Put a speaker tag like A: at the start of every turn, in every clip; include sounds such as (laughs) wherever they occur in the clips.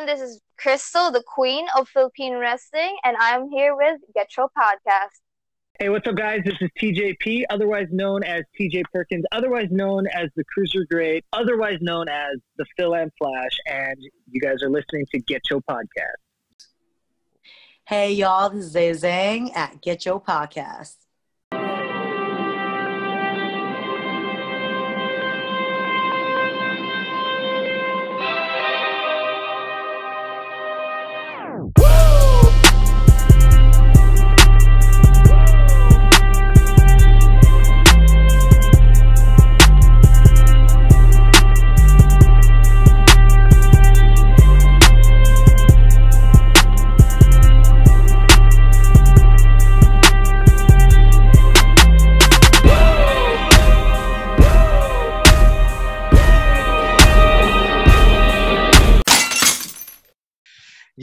A: everyone. This is Crystal, the queen of Philippine wrestling, and I'm here with Get Your Podcast.
B: Hey, what's up, guys? This is TJP, otherwise known as TJ Perkins, otherwise known as the Cruiser Great, otherwise known as the Fil-Am Flash, and you guys are listening to Get Your Podcast.
C: Hey, y'all, this is Zay Zhang at Get Your Podcast.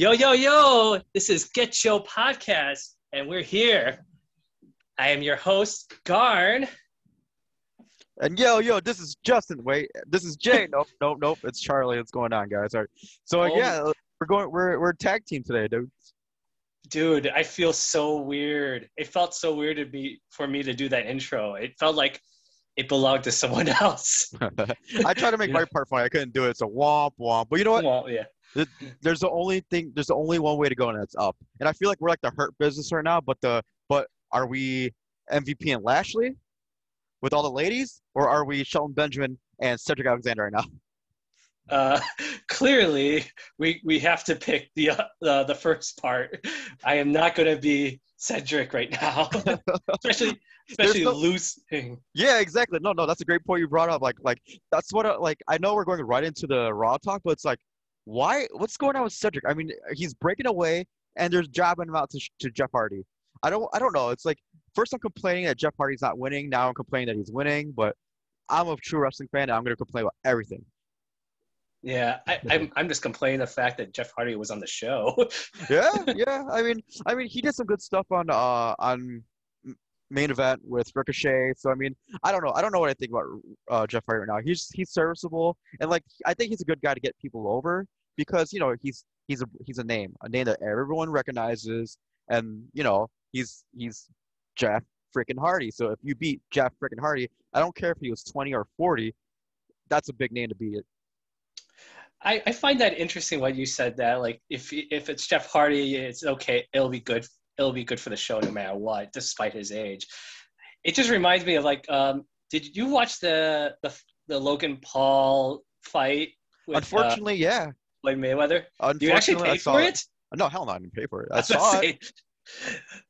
D: Yo, yo, yo, this is Get Your Podcast, and we're here. I am your host, Garn.
E: And yo, yo, this is Justin. Wait, this is Jay. (laughs) nope, nope, nope. It's Charlie. What's going on, guys? All right. So
D: Oh.
E: yeah, we're going. We're we're tag team today, dude.
D: Dude, I feel so weird. It felt so weird to be for me to do that intro. It felt like it belonged to someone (laughs) else. (laughs)
E: I tried to make my part funny. I couldn't do it. So womp womp. But you know what?
D: Yeah.
E: Th- There's the only thing. There's the only one way to go, and that's up. And I feel like we're like the hurt business right now. But the but are we MVP and Lashley with all the ladies, or are we Shelton Benjamin and Cedric Alexander right now?
D: Uh, (laughs) clearly, we we have to pick the uh, the, the first part. I am not going to be Cedric right now, (laughs) especially (laughs) especially
E: no-
D: losing.
E: Yeah, exactly. No, no, that's a great point you brought up. Like, like that's what. uh, Like, I know we're going right into the Raw talk, but it's like, why? What's going on with Cedric? I mean, he's breaking away, and there's jabbing him out to, to Jeff Hardy. I don't, I don't know. It's like first I'm complaining that Jeff Hardy's not winning. Now I'm complaining that he's winning. But I'm a true wrestling fan, and I'm going to complain about everything.
D: Yeah, I, I'm I'm just complaining the fact that Jeff Hardy was on the show. (laughs)
E: Yeah, yeah. I mean, I mean, he did some good stuff on uh on m- main event with Ricochet. So I mean, I don't know. I don't know what I think about uh, Jeff Hardy right now. He's he's serviceable, and like I think he's a good guy to get people over because you know he's he's a he's a name, a name that everyone recognizes, and you know he's he's Jeff freaking Hardy. So if you beat Jeff freaking Hardy, I don't care if he was 20 or 40, that's a big name to beat.
D: I, I find that interesting what you said that. Like, if if it's Jeff Hardy, it's okay. It'll be good. It'll be good for the show no matter what, despite his age. It just reminds me of like, um, did you watch the the, the Logan Paul fight with
E: Unfortunately, yeah.
D: uh, Floyd Mayweather?
E: Unfortunately,
D: Do you actually pay for it?
E: No, hell no, I didn't pay for it. I (laughs) saw it.
D: say.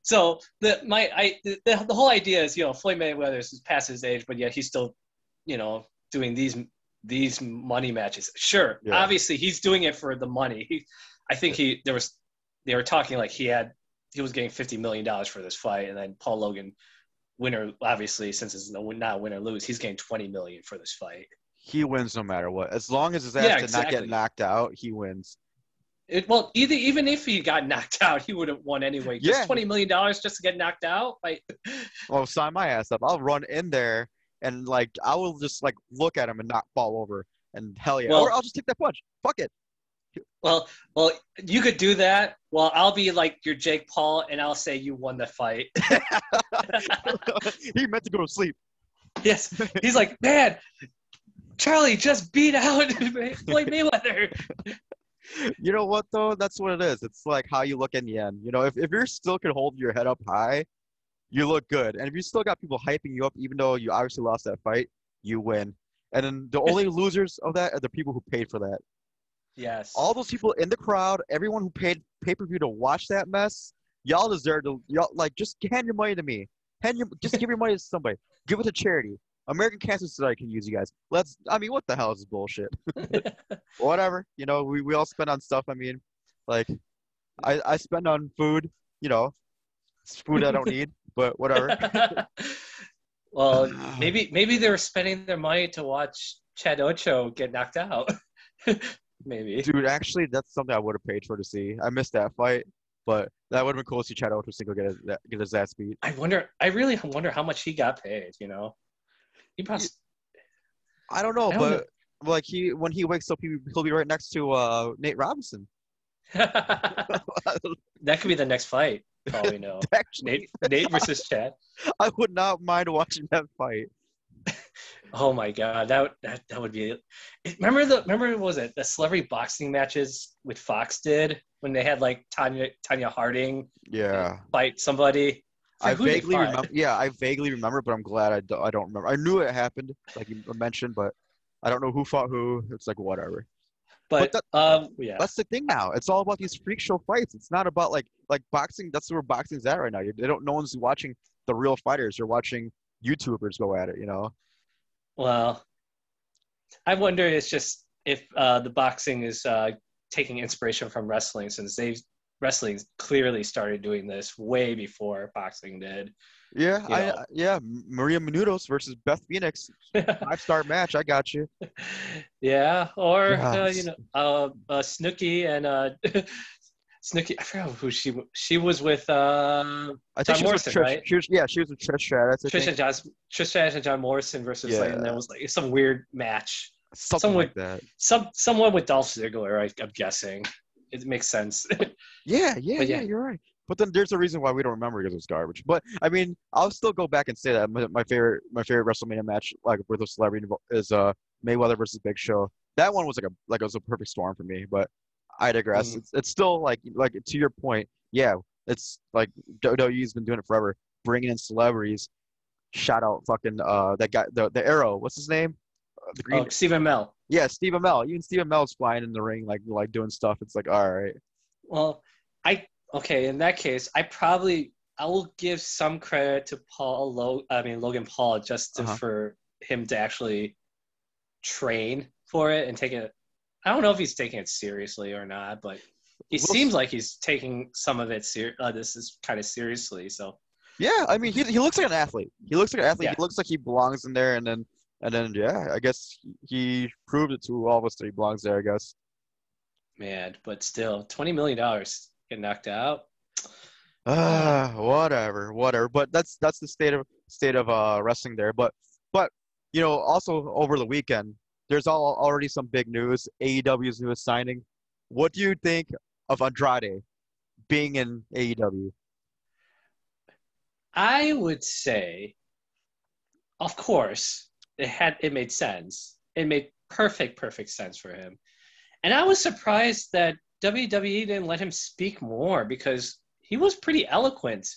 D: So the my I the, the whole idea is you know Floyd Mayweather is past his age, but yet he's still you know doing these these money matches. Sure,
E: Yeah.
D: obviously he's doing it for the money. He, I think he there was they were talking like he had he was getting fifty million dollars for this fight, and then Paul Logan, winner obviously since it's no not win or lose, he's getting twenty million for this fight.
E: he wins no matter what. As long as his ass
D: Yeah,
E: did not get knocked out, he wins.
D: It, well, either even if he got (laughs) knocked out, he would have won anyway. Just
E: Yeah.
D: twenty million dollars just to get knocked out. Like, (laughs)
E: Well, sign my ass up. I'll run in there and like I will just like look at him and not fall over. And hell yeah.
D: Well-
E: or I'll just take that punch. Fuck it.
D: Well, well, you could do that. Well, I'll be like your Jake Paul, and I'll say you won the fight. (laughs) (laughs)
E: he meant to go to sleep.
D: yes, he's like, man, Charlie just beat out (laughs) Floyd Mayweather.
E: You know what though? That's what it is. It's like how you look in the end. You know, if, if you're still can hold your head up high, you look good. And if you still got people hyping you up, even though you obviously lost that fight, you win. And then the only losers of that are the people who paid for that.
D: Yes.
E: all those people in the crowd, everyone who paid pay per view to watch that mess, y'all deserve to y'all like just hand your money to me. Hand your just give your money to somebody. Give it to charity. American Cancer Society can use you guys. Let's. I mean, what the hell is this bullshit? (laughs) Whatever. You know, we, we all spend on stuff. I mean, like, I I spend on food. You know, food I don't need, but whatever. (laughs)
D: well, (sighs) maybe maybe they were spending their money to watch Chad Ocho get knocked out. (laughs) maybe.
E: Dude, actually, that's something I would have paid for to see. I missed that fight, but that would have been cool to see Chad Ochocinco get his, get his ass beat.
D: I wonder. I really wonder how much he got paid. You know, he probably.
E: I don't know,
D: I don't
E: but like he when he wakes up, he he'll be right next to uh, Nate Robinson. (laughs) (laughs)
D: that could be the next fight. We know, (laughs)
E: Actually,
D: Nate, Nate versus Chad.
E: I would not mind watching that fight.
D: Oh my god, that would- that, that would be. Remember the remember what was it the celebrity boxing matches with Fox did when they had like Tanya Tonya Harding
E: Yeah.
D: fight somebody.
E: I vaguely remember. Yeah, I vaguely remember, but I'm glad I, do, I don't remember. I knew it happened, like you mentioned, but I don't know who fought who. It's like whatever.
D: But,
E: But
D: um, yeah,
E: That's the thing now. It's all about these freak show fights. It's not about like like boxing. That's where boxing's at right now. You- They don't. No one's watching the real fighters. They're watching YouTubers go at it. You know.
D: Well, I wonder it's just if uh, the boxing is uh, taking inspiration from wrestling since they wrestling clearly started doing this way before boxing did.
E: Yeah.
D: You
E: I yeah. Maria Menounos versus Beth Phoenix. (laughs) Five star match. I got you.
D: yeah, or uh, you know, uh, uh, Snooki and uh, (laughs) Snooki. I forgot who she she was with. Uh,
E: I
D: John Morrison,
E: Trish.
D: right?
E: She was, yeah, she was with Trish Stratus.
D: Trish
E: think.
D: and John, Trish Stratus and John Morrison versus like, and
E: Yeah.
D: there was like some weird match.
E: Something
D: someone-
E: like that.
D: Some someone with Dolph Ziggler, I, I'm guessing. It makes sense. (laughs)
E: Yeah, yeah,
D: But
E: yeah,
D: yeah.
E: you're right. But then there's a reason why we don't remember because it was garbage. But I mean, I'll still go back and say that my, my favorite my favorite WrestleMania match, like with a celebrity, is uh Mayweather versus Big Show. That one was like a like it was a perfect storm for me. But I digress.
D: Mhm.
E: It's it's still like like to your point. Yeah, it's like WWE's been doing it forever, bringing in celebrities. Shout out fucking uh that guy the the Arrow. What's his name? Uh, the green.
D: oh, Stephen Amell.
E: Yeah, Steve Amell. Even Steve Amell's flying in the ring, like like doing stuff. It's like all right.
D: Well, I okay. In that case, I probably I will give some credit to Paul. Lo, I mean Logan Paul, just to,
E: Uh-huh.
D: for him to actually train for it and take it. I don't know if he's taking it seriously or not, but he
E: We'll
D: seems
E: s-
D: like he's taking some of it ser- uh, This is kind of seriously. So
E: Yeah, I mean, he he looks like an athlete. He looks like an athlete.
D: Yeah.
E: He looks like he belongs in there, and then and then yeah, I guess he proved it to all of us that he belongs there. I guess.
D: man, but still, twenty million dollars get knocked out.
E: Ah, (sighs) whatever, whatever. But that's that's the state of state of uh wrestling there. But but you know, also over the weekend, there's all already some big news. AEW's newest signing. What do you think of Andrade being in AEW?
D: I would say, of course, it had it made sense. It made perfect, perfect sense for him. And I was surprised that WWE didn't let him speak more because he was pretty eloquent.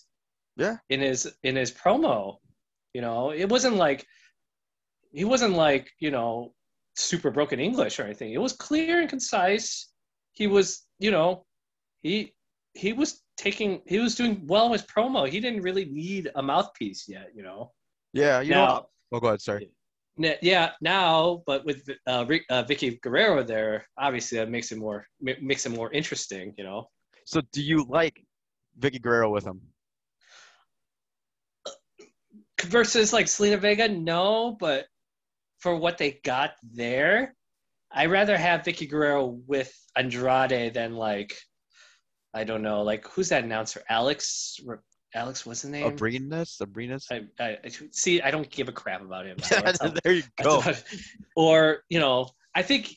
E: Yeah.
D: In his in his promo, you know, it wasn't like he wasn't like you know super broken English or anything. It was clear and concise. He was, you know, he he was taking he was doing well with promo. He didn't really need a mouthpiece yet, you know.
E: Yeah, you
D: now,
E: know. Oh, go ahead. Sorry.
D: n- yeah, now, but with uh, Rick, uh, Vickie Guerrero there, obviously that makes it more ma- makes it more interesting, you know.
E: So, do you like Vickie Guerrero with him?
D: Versus like Zelina Vega, no, but for what they got there, I rather have Vickie Guerrero with Andrade than like I don't know, like who's that announcer? Alex Alex, what's his name?
E: Abrinas? Abrinas?
D: I, I, see. I don't give a crap about him. so that's how-
E: there you go.
D: or you know, I think,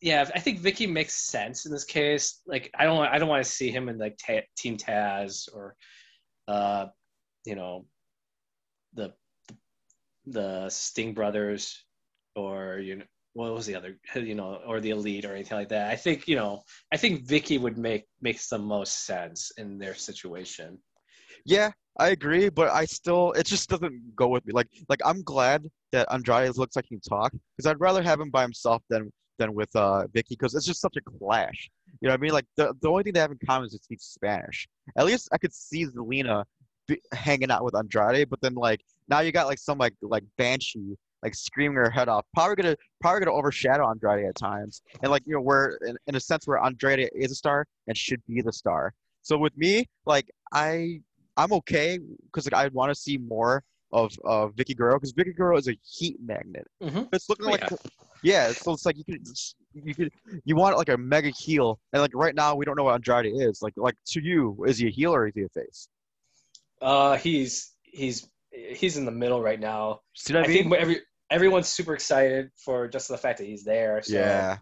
D: yeah, I think Vickie makes sense in this case. Like, I don't, I don't want to see him in like ta- Team Taz or, uh, you know, the the Sting brothers, or you know, what was the other, you know, or the Elite or anything like that. I think you know, I think Vickie would make makes the most sense in their situation.
E: Yeah, I agree, but I still it just doesn't go with me. Like like I'm glad that Andrade looks like he can talk because I'd rather have him by himself than than with uh Vickie because it's just such a clash. You know what I mean? Like the the only thing they have in common is they speak Spanish. At least I could see Zelina be, hanging out with Andrade, but then like now you got like some like like banshee like screaming her head off. Probably gonna probably gonna overshadow Andrade at times, and like you know where in, in a sense where Andrade is a star and should be the star. So with me, like I I'm okay because like I want to see more of uh, Vickie Guerrero because Vickie Guerrero is a heat magnet.
D: Mhm.
E: It's looking
D: Oh,
E: like
D: yeah.
E: yeah. so it's like you could you could you want like a mega heel and like right now we don't know what Andrade is. Like like to you is he a heel or is he a face?
D: Uh, he's he's he's in the middle right now.
E: See what I,
D: I
E: mean?
D: think every everyone's super excited for just the fact that he's there. So
E: yeah.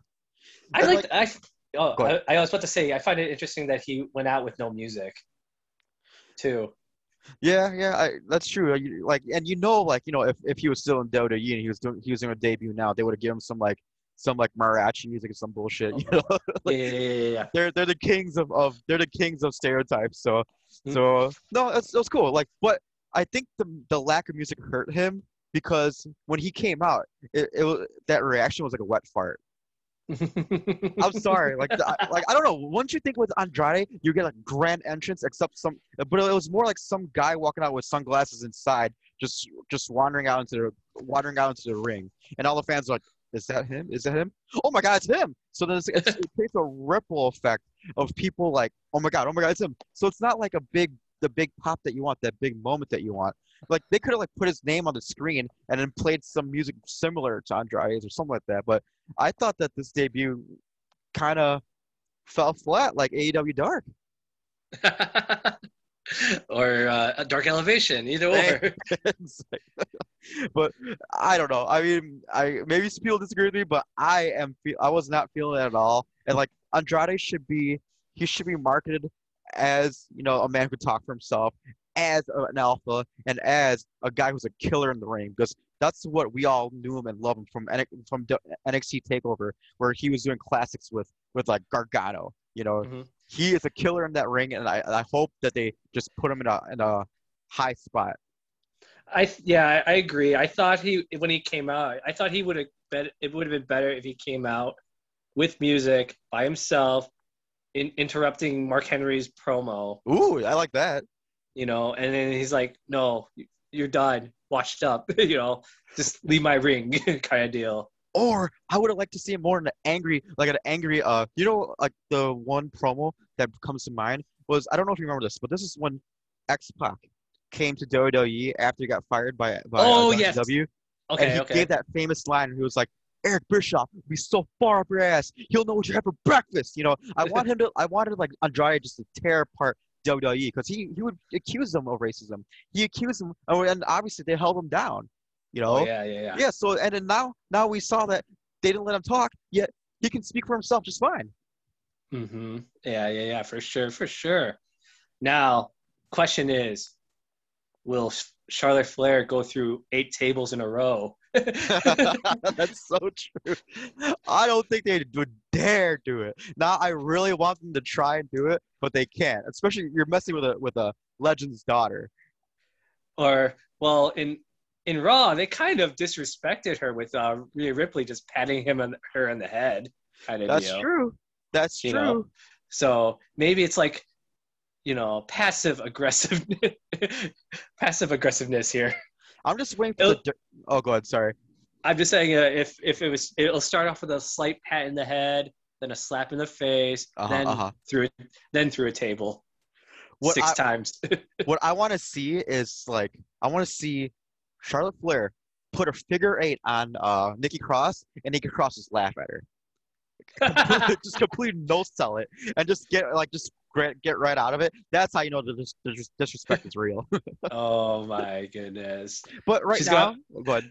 D: I
E: And,
D: like
E: like-
D: I Oh, I. I was about to say, I find it interesting that he went out with no music, too.
E: Yeah, yeah, I, that's true. Like, and you know, like you know, if, if he was still in WWE and he was doing he was doing a debut now, they would have given him some like some like mariachi music or some bullshit. You know, (laughs)
D: yeah, yeah, yeah, yeah, yeah.
E: they're they're the kings of, of they're the kings of stereotypes. So so mm-hmm. no, that's that's cool. Like, but I think the the lack of music hurt him because when he came out, it, it that reaction was like a wet fart. (laughs) I'm sorry, like the, I- like I don't know. Once you think with Andrade, you get like grand entrance, except some, but it was more like some guy walking out with sunglasses inside, just just wandering out into the wandering out into the ring, and all the fans are like, "Is that him? Is that him? Oh my God, it's him!" So then it's, it's, it creates a ripple effect of people like, "Oh my God, oh my God, it's him!" So it's not like a big the big pop that you want, that big moment that you want. Like they could have like put his name on the screen and then played some music similar to Andrade's or something like that, but I thought that this debut kind of fell flat like AEW Dark. (laughs)
D: or uh, Dark Elevation, either or. (laughs)
E: But I don't know. I mean, I maybe some people disagree with me, but I am. Fe- I was not feeling it at all. And like Andrade should be, he should be marketed as you know a man who could talk for himself, as an alpha, and as a guy who's a killer in the ring. Because that's what we all knew him and loved him from from NXT Takeover, where he was doing classics with with like Gargano. You know,
D: Mhm.
E: he is a killer in that ring, and I, I hope that they just put him in a in a high spot.
D: I yeah, I, agree. I thought he when he came out, I thought he would have been. It would have been better if he came out with music by himself, in, interrupting Mark Henry's promo.
E: Ooh, I like that.
D: You know, and then he's like, "No, you're done, washed up. (laughs) you know, just leave my ring," (laughs) kind of deal.
E: Or I would have liked to see him more in an angry, like an angry, uh, you know, like the one promo that comes to mind was I don't know if you remember this, but this is when X Pac came to WWE after he got fired by by
D: Oh,
E: uh,
D: yes.
E: And
D: Okay,
E: he
D: okay.
E: gave that famous line. He was like, "Eric Bischoff will be so far up your ass, he'll know what you had for breakfast." You know, I want him to, I wanted like Andrade just to tear apart WWE because he he would accuse them of racism. He accused them, oh, and obviously they held him down. You know,
D: Oh, yeah, yeah, yeah.
E: yeah. So and then now now we saw that they didn't let him talk, yet he can speak for himself just fine.
D: Mm-hmm. Yeah, yeah, yeah, for sure, for sure. Now, question is, will Charlotte Flair go through eight tables in a row? (laughs) (laughs)
E: That's so true. I don't think they would dare do it. Now I really want them to try and do it, but they can't. Especially you're messing with a with a legend's daughter.
D: or well, in in Raw, they kind of disrespected her with uh, Rhea Ripley just patting him and her on the head, kind of
E: That's
D: deal.
E: true. That's
D: You
E: true.
D: know, So maybe it's like, you know, passive aggressive, (laughs) passive aggressiveness here.
E: I'm just waiting for the.
D: It'll-
E: Oh, go ahead. Sorry.
D: I'm just saying, uh, if if it was, it'll start off with a slight pat in the head, then a slap in the face,
E: Uh-huh,
D: then
E: uh-huh.
D: through then through a table
E: What
D: six
E: I-
D: times. (laughs)
E: what I want to see is like I want to see Charlotte Flair put a figure eight on uh, Nikki Cross, and Nikki Cross (laughs) (laughs) just laugh at her. Just completely no sell it, and just get like just get, get right out of it. That's how you know the, dis- the dis- disrespect is real. (laughs)
D: oh my goodness!
E: but right
D: She's
E: now, go ahead.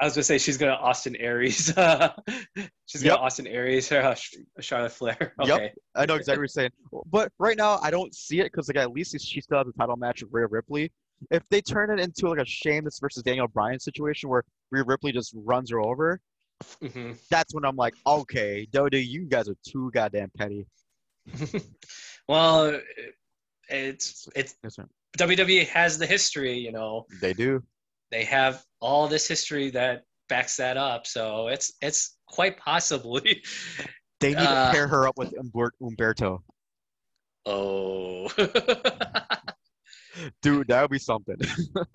D: I was gonna say she's gonna Austin Aries. (laughs) she's
E: Yep.
D: gonna Austin Aries. (laughs) Uh, Charlotte Flair.
E: Yep. I know exactly what you're saying. But right now, I don't see it because like at least she still has a title match with Rhea Ripley. If they turn it into like a Sheamus versus Daniel Bryan situation where Rhea Ripley just runs her over,
D: hmm
E: that's when I'm like, okay, WWE, you guys are too goddamn petty.
D: Well, it's it's
E: Yes.
D: WWE has the history. You know,
E: They do.
D: they have all this history that backs that up. So it's it's quite possibly. (laughs)
E: They need
D: Uh,
E: to pair her up with Humberto.
D: Oh. (laughs)
E: Dude, that would be something.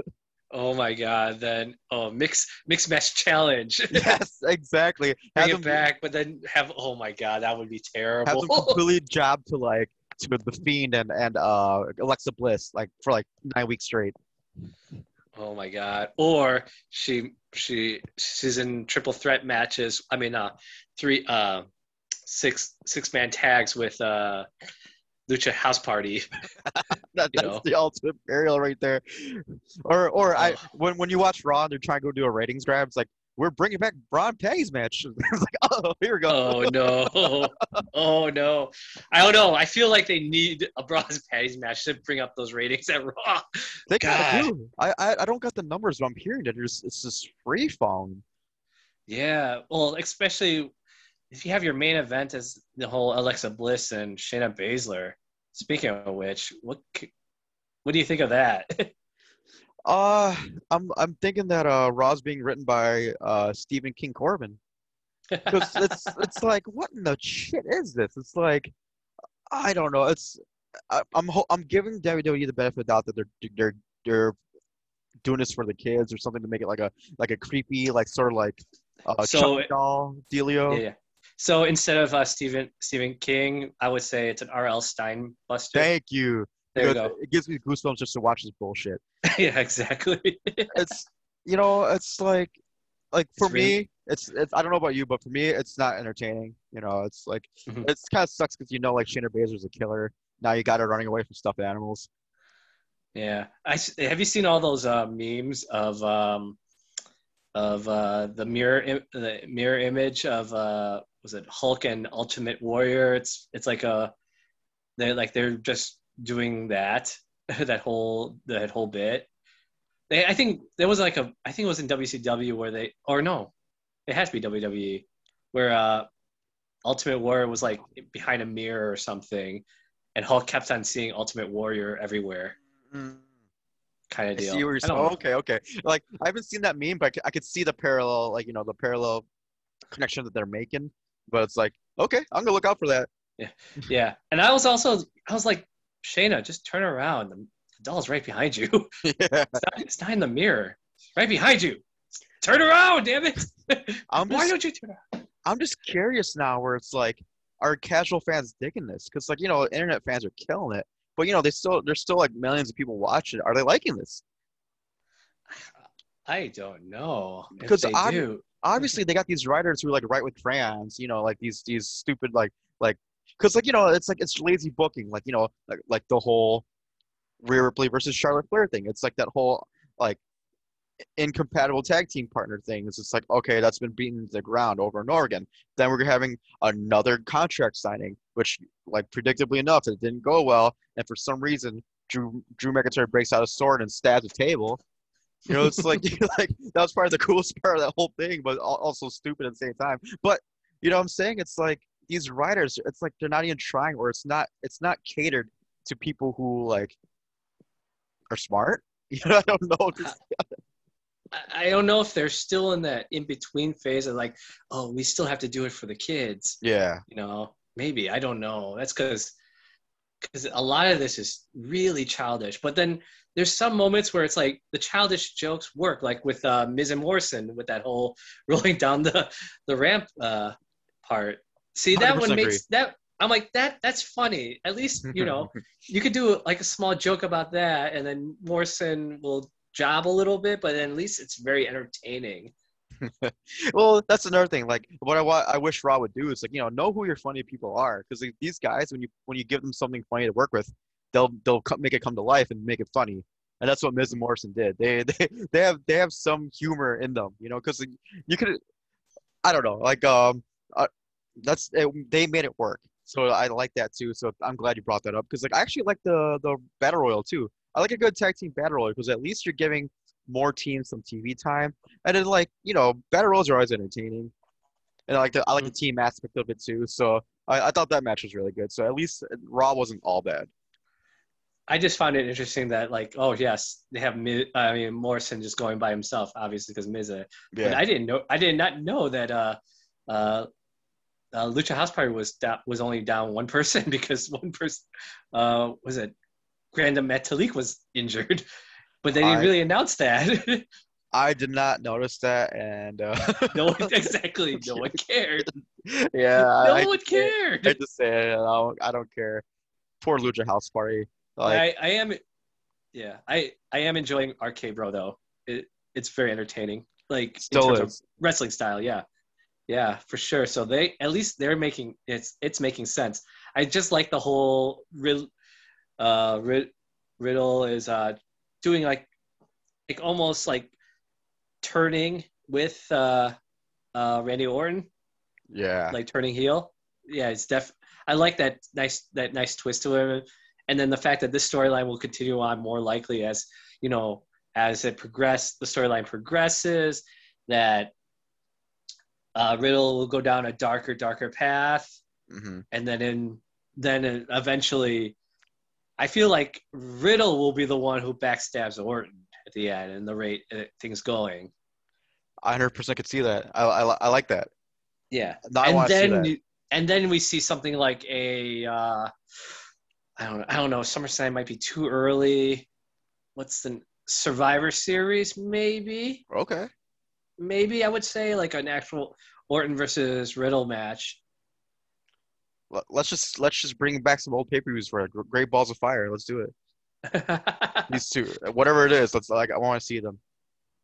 E: (laughs)
D: oh my God! Then oh mix mix match challenge.
E: yes, exactly.
D: Bring
E: Have
D: it
E: them,
D: back, but then have oh my God, that would be terrible.
E: have them completely job to like to the Fiend and and uh Alexa Bliss like for like nine weeks straight.
D: Oh my god! Or she she she's in triple threat matches. I mean, uh, three uh, six six man tags with uh, Lucha House Party. (laughs) (laughs)
E: That, that's
D: know.
E: the ultimate burial right there. Or or I when when you watch Raw and they're trying to go do a ratings grab, it's like we're bringing back Braun Tag's match. (laughs) it's like, oh, here we go.
D: Oh no! (laughs) Oh no! I don't know. I feel like they need a Braun patties match to bring up those ratings at Raw.
E: they of do. I, I I don't got the numbers, but I'm hearing that it's it's just free falling.
D: Yeah, well, especially if you have your main event as the whole Alexa Bliss and Shayna Baszler. Speaking of which, what what do you think of that? (laughs)
E: Uh, I'm I'm thinking that uh Raw's being written by uh Stephen King Corbin. Because (laughs) it's it's like what in the shit is this? It's like I don't know. It's I, I'm ho- I'm giving WWE the benefit of the doubt that they're they're they're doing this for the kids or something to make it like a like a creepy like sort of like uh,
D: So-
E: Chucky doll dealio.
D: yeah. So instead of uh, Stephen Stephen King, I would say it's an R.L. Stine buster.
E: Thank you.
D: There you go.
E: It gives me goosebumps just to watch this bullshit. (laughs)
D: yeah, exactly. (laughs)
E: It's you know it's like like for
D: It's really-
E: me it's it's I don't know about you but for me it's not entertaining. You know it's like
D: Mhm.
E: it's kind of sucks because you know like Shayna Baszler's a killer. Now you got her running away from stuffed animals.
D: Yeah, I have you seen all those uh, memes of um, of uh, the mirror Im- the mirror image of uh, was it Hulk and Ultimate Warrior? It's it's like a they're like they're just doing that (laughs) that whole that whole bit. They I think there was like a I think it was in WCW where they or no, it has to be WWE where uh, Ultimate Warrior was like behind a mirror or something, and Hulk kept on seeing Ultimate Warrior everywhere kind of
E: I
D: deal.
E: see
D: I
E: saying. Oh, okay, okay. Like I haven't seen that meme, but I could, I could see the parallel, like you know, the parallel connection that they're making. But it's like, okay, I'm gonna look out for that.
D: Yeah, Yeah, and I was also I was like, Shayna, just turn around. The, doll's right behind you. (laughs)
E: yeah.
D: It's not, it's not in the mirror. It's right behind you. Turn around, damn it! (laughs)
E: I'm
D: Why
E: just,
D: don't you turn around?
E: I'm just curious now, where it's like, are casual fans digging this? Because like you know, internet fans are killing it, but you know, they still there's still like millions of people watching. Are they liking this? (sighs)
D: I don't know.
E: Because I'm-
D: do.
E: obviously they got these writers who like write with crayons, you know, like these these stupid like like because like you know it's like it's lazy booking, like you know like like the whole Rhea Ripley versus Charlotte Flair thing. It's like that whole like incompatible tag team partner thing. It's just like okay, that's been beaten to the ground over and over again. Then we're having another contract signing, which like predictably enough, it didn't go well, and for some reason. Drew Drew McIntyre breaks out a sword and stabs a table. You know, it's like (laughs) like that was probably the coolest part of that whole thing, but also stupid at the same time. But you know what I'm saying? It's like these writers, it's like they're not even trying, or it's not it's not catered to people who like are smart. (laughs) You know, I don't know. (laughs)
D: I- don't know if they're still in that in between phase of like, oh, we still have to do it for the kids.
E: yeah,
D: you know maybe i don't know that's because because a lot of this is really childish but then there's some moments where it's like the childish jokes work like with uh Miz and morrison with that whole (laughs) rolling down the the ramp uh part see that
E: 100%
D: one
E: agree.
D: makes that i'm like that that's funny at least you know (laughs) you could do like a small joke about that and then morrison will job a little bit but at least it's very entertaining (laughs)
E: well, that's another thing. Like what I I wish Raw would do is like you know know who your funny people are because these guys when you when you give them something funny to work with, they'll they'll co- make it come to life and make it funny. And that's what Miz and Morrison did. They (laughs) they they have they have some humor in them, you know, because you could, I don't know, like um, uh, that's it, they made it work. So I like that too. So I'm glad you brought that up because like I actually like the the battle royal too. I like a good tag team battle royal because at least you're giving more teams some TV time. And then like you know, battle royals are always entertaining, and I like the I like the team aspect of it too. So I, I thought that match was really good. So at least Raw wasn't all bad.
D: I just found it interesting that like, oh yes, they have Miz, I mean Morrison just going by himself, obviously because Miz. But I didn't know, I did not know that uh, uh, uh, Lucha House Party was was only down one person (laughs) because one person uh, was it Grandam Metalik was injured, (laughs) but they didn't
E: I-
D: really announce that. (laughs)
E: I did not notice that, and uh,
D: no one exactly, no one cared.
E: yeah,
D: no
E: I,
D: one cared.
E: I just say it, I don't, I don't care. Poor Lucha House Party. Like,
D: I, I am, yeah, I I am enjoying RK-Bro though. It it's very entertaining. Like in
E: Still
D: terms of wrestling style, yeah, yeah, for sure. So they at least they're making it's it's making sense. I just like the whole Rid, uh, Riddle is uh doing like like almost like turning with uh, uh, Randy Orton,
E: Yeah.
D: like turning heel. Yeah, it's def. I like that nice that nice twist to it, and then the fact that this storyline will continue on more likely as you know as it progress, the storyline progresses. That uh, Riddle will go down a darker, darker path,
E: hmm
D: and then in then eventually, I feel like Riddle will be the one who backstabs Orton at the end, and the rate uh, things going.
E: I 100% could see that. I, I, I like that.
D: Yeah,
E: Now I
D: and then
E: that.
D: and then we see something like a uh, I don't I don't know SummerSlam might be too early. What's the Survivor Series? Maybe
E: Okay.
D: Maybe I would say like an actual Orton versus Riddle match.
E: Let- Let's just let's just bring back some old pay-per-views for it. Great Balls of Fire. Let's do it. (laughs) These two, whatever it is. Let's like I want to see them.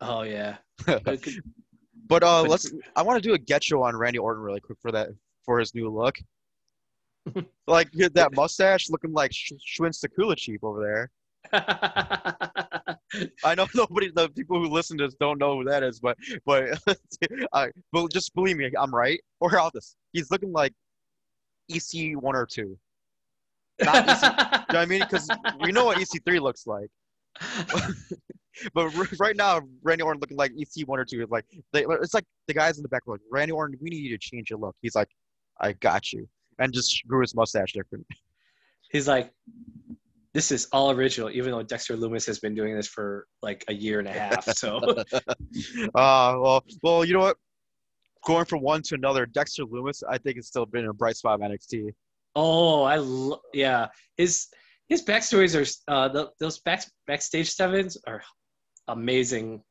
D: oh yeah. (laughs)
E: but uh, let's. I want to do a get show on Randy Orton really quick for that for his new look. (laughs) like that mustache looking like Sh- Schwinn Sakula Chief over there. I know (laughs) nobody, the people who listen to this don't know who that is, but but (laughs) I, but just believe me, I'm right. (laughs) Or this? He's looking like EC one or two. Not EC, you know what I mean? Because we know what EC3 looks like. But right now, Randy Orton looking like EC one or two. Like they, it's like the guys in the back like, Randy Orton, we need you to change your look. He's like, I got you, and just grew his mustache different.
D: He's like, this is all original, even though Dexter Lumis has been doing this for like a year and a half. So
E: Uh, (laughs) well, well, you know what? Going from one to another, Dexter Lumis, I think has still been a bright spot of NXT.
D: Oh, I lo- yeah. His his backstories are uh the, those back backstage sevens are amazing,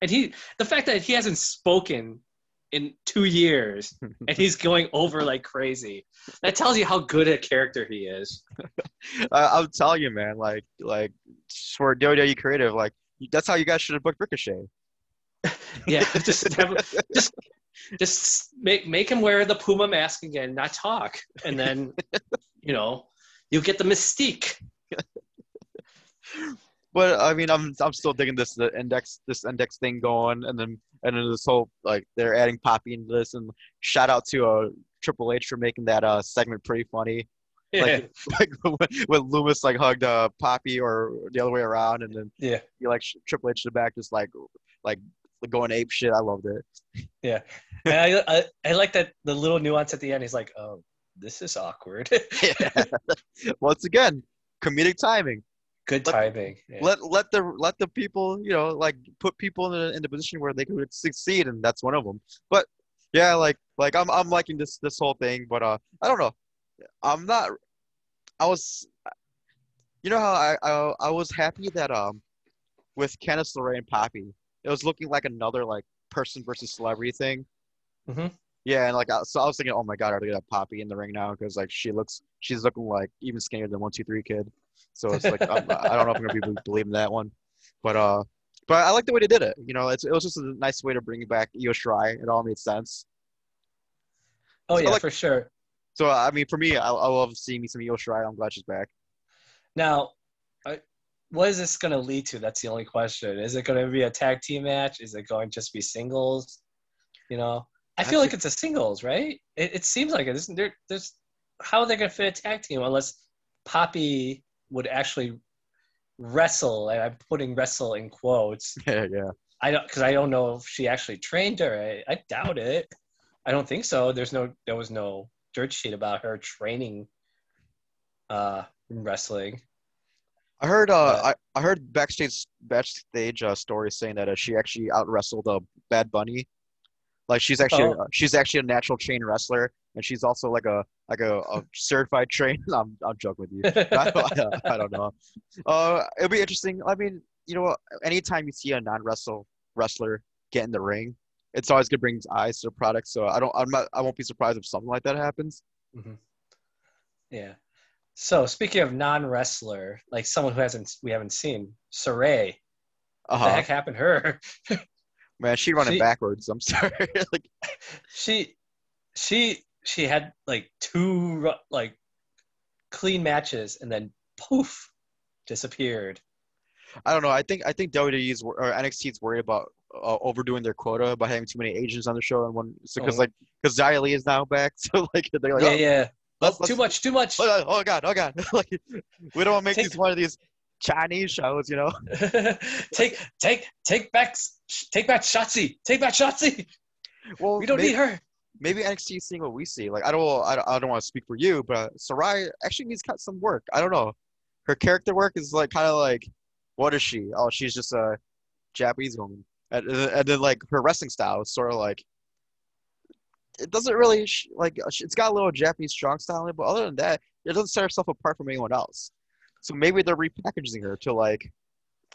D: and he the fact that he hasn't spoken in two years (laughs) and he's going over like crazy that tells you how good a character he is.
E: I, I'm telling you, man, like, like for WWE creative, like that's how you guys should have booked Ricochet. (laughs)
D: Yeah, just have, just just make make him wear the Puma mask again, not talk, and then (laughs) you know you get the mystique.
E: But I mean, I'm I'm still digging this the index this index thing going, and then and then this whole like they're adding Poppy into this, and shout out to uh Triple H for making that uh segment pretty funny. Like, (laughs) like when, when Lumis like hugged uh Poppy or the other way around, and then
D: yeah.
E: you like Triple H in the back just like like going ape shit. I loved it.
D: Yeah, and I, I, I like that the little nuance at the end. He's like, "Oh, this is awkward." (laughs) yeah. (laughs)
E: Once again, comedic timing.
D: Good
E: Let-
D: timing. Yeah.
E: Let let the let the people you know like put people in a, in a position where they could succeed, and that's one of them. But yeah, like like I'm I'm liking this this whole thing, but uh I don't know. I'm not. I was, you know how I I, I was happy that um with Candice LeRae and Poppy, it was looking like another like person versus celebrity thing.
D: Mhm.
E: Yeah, and like I- so I was thinking, oh my god, are they gonna have Poppy in the ring now? Because like she looks, she's looking like even skinnier than one two three kid. So it's like I'm, I don't know if I'm gonna be believing that one, but uh, but I like the way they did it. You know, it's it was just a nice way to bring back Io Shirai. It all made sense.
D: oh
E: I
D: yeah,
E: like-
D: for sure.
E: So I mean, for me, I, I love seeing me some Io Shirai. I'm glad she's back.
D: Now, I, what is this going to lead to? That's the only question. Is it going to be a tag team match? Is it going to just be singles? You know, I feel
E: That's
D: like it's a singles, right? It, it seems like it. Isn't there? There's how are they going to fit a tag team unless Poppy would actually wrestle? And I'm putting wrestle in quotes. (laughs)
E: yeah, yeah.
D: I don't because I don't know if she actually trained her. I, I doubt it. I don't think so. There's no there was no dirt sheet about her training uh in wrestling.
E: I heard uh,
D: But-
E: I, I heard backstage backstage uh, stories saying that uh, she actually out wrestled uh, Bad Bunny. Like she's actually
D: Oh.
E: she's actually a natural chain wrestler, and she's also like a like a, a certified trained. (laughs) I'm I'm joking with you. I, don't- I don't know. Uh, it'll be interesting. I mean, you know, anytime you see a non wrestle wrestler get in the ring, it's always gonna bring eyes to the product. So I don't, I'm not, I won't be surprised if something like that happens.
D: Yeah. So speaking of non wrestler, like someone who hasn't we haven't seen, Sarray.
E: Uh
D: What the heck happened to her? (laughs)
E: Man, she running
D: She-
E: backwards. I'm (laughs) sorry. (laughs) like,
D: she she she had like two like clean matches and then poof disappeared.
E: I don't know. I think I think WWE's or NXT's worried about uh, overdoing their quota by having too many Asians on the show and one because
D: Mhm.
E: like because Xia Li is now back, (laughs) so like they're like
D: yeah,
E: oh,
D: yeah.
E: let's-
D: Oh, too
E: let's-
D: much, too much.
E: oh, oh god, oh god, like we don't want to make
D: Take-
E: these one of these Chinese shows, you know? (laughs)
D: take, take, take back, take back Shotzi. Take back Shotzi.
E: Well,
D: We don't
E: may-
D: need her.
E: maybe NXT is seeing what we see. Like I don't, I don't, I don't want to speak for you, but Sarray actually needs cut some work. I don't know. Her character work is like kind of like, what is she? Oh, she's just a Japanese woman, and, and then like her wrestling style is sort of like. It doesn't really like it's got a little Japanese strong style in it, but other than that, it doesn't set herself apart from anyone else. So maybe they're repackaging her to like,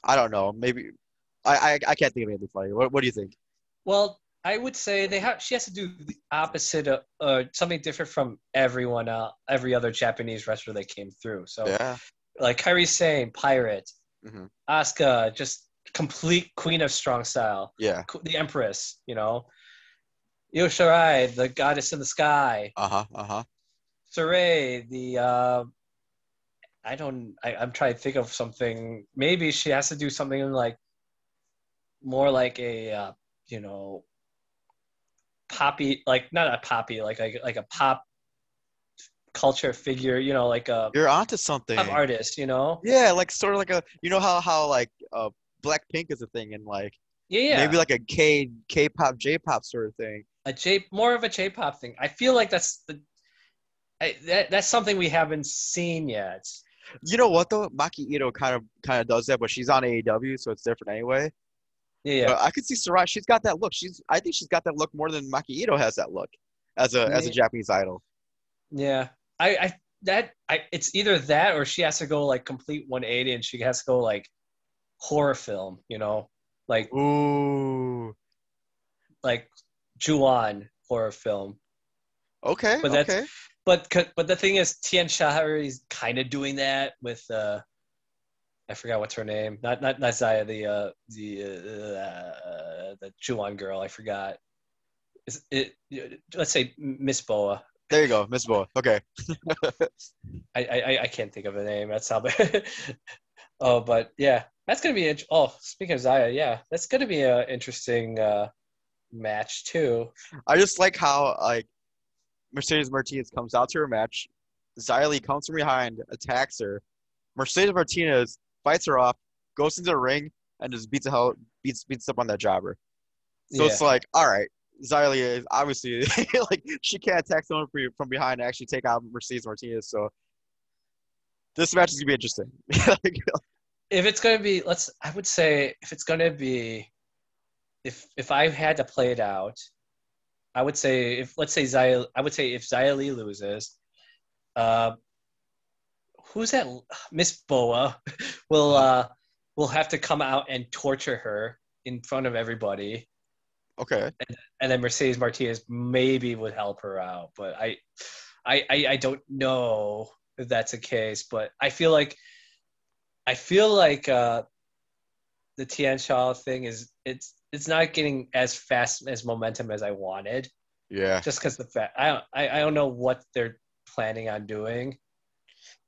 E: I don't know. Maybe I I, I can't think of anything funny. What what do you think?
D: Well, I would say they have. She has to do the opposite of uh, something different from everyone else, every other Japanese wrestler that came through. So,
E: Yeah.
D: like Kairi Sane, Pirate,
E: Mhm.
D: Asuka, just complete queen of strong style,
E: Yeah.
D: The Empress. You know, Io Shirai, the goddess in the sky,
E: Uh huh. Uh huh.
D: Sarray, the. Uh, I don't. I, I'm trying to think of something. Maybe she has to do something like more like a, uh, you know, poppy, like not a poppy, like a like a pop culture figure. You know, like a
E: You're onto something.
D: pop artist. You know.
E: Yeah, like sort of like a you know how how like uh Blackpink is a thing and like
D: Yeah, yeah.
E: maybe like a K K-pop J-pop sort of thing.
D: a J, more of a J-pop thing. I feel like that's the. I, that, that's something we haven't seen yet.
E: You know what though? Maki Itoh kind of kind of does that, but she's on AEW, so it's different anyway.
D: Yeah, yeah.
E: But I could see Sarray. She's got that look. She's I think she's got that look more than Maki Itoh has that look as a as a Japanese idol.
D: Yeah, I, I that I it's either that or she has to go like complete 180 and she has to go like horror film, you know, like
E: Ooh.
D: like Juan horror film.
E: Okay.
D: But that's-
E: okay.
D: But but the thing is, Tian Shahari is kind of doing that with uh, I forgot what's her name. Not not not Zaya, the uh the uh, the Juan girl. I forgot. Is it? Let's say Miss Boa.
E: There you go, Miss Boa. Okay. (laughs)
D: I, I I can't think of a name. That's how bad. (laughs) oh, but yeah, that's gonna be. int- Oh, speaking of Zaya, yeah, that's gonna be an interesting uh, match too.
E: I just like how like Mercedes Martinez comes out to her match. Xia comes from behind, attacks her. Mercedes Martinez fights her off, goes into the ring, and just beats the hell beats beats up on that jobber. So it's like, all right, Xia is obviously (laughs) like she can't attack someone from from behind and actually take out Mercedes Martinez. So this match is gonna be interesting. (laughs)
D: If it's gonna be, let's. I would say if it's gonna be, if if I had to play it out, I would say if let's say Zaya, I would say if Zaya Lee loses, uh, who's that? Miss Boa (laughs) will uh will have to come out and torture her in front of everybody.
E: okay,
D: and then Mercedes Martinez maybe would help her out, but I, I, I, I don't know if that's the case. But I feel like, I feel like uh, the Tian Sha thing is it's it's not getting as fast as momentum as I wanted,
E: yeah,
D: just because the fact I don't I, I don't know what they're planning on doing.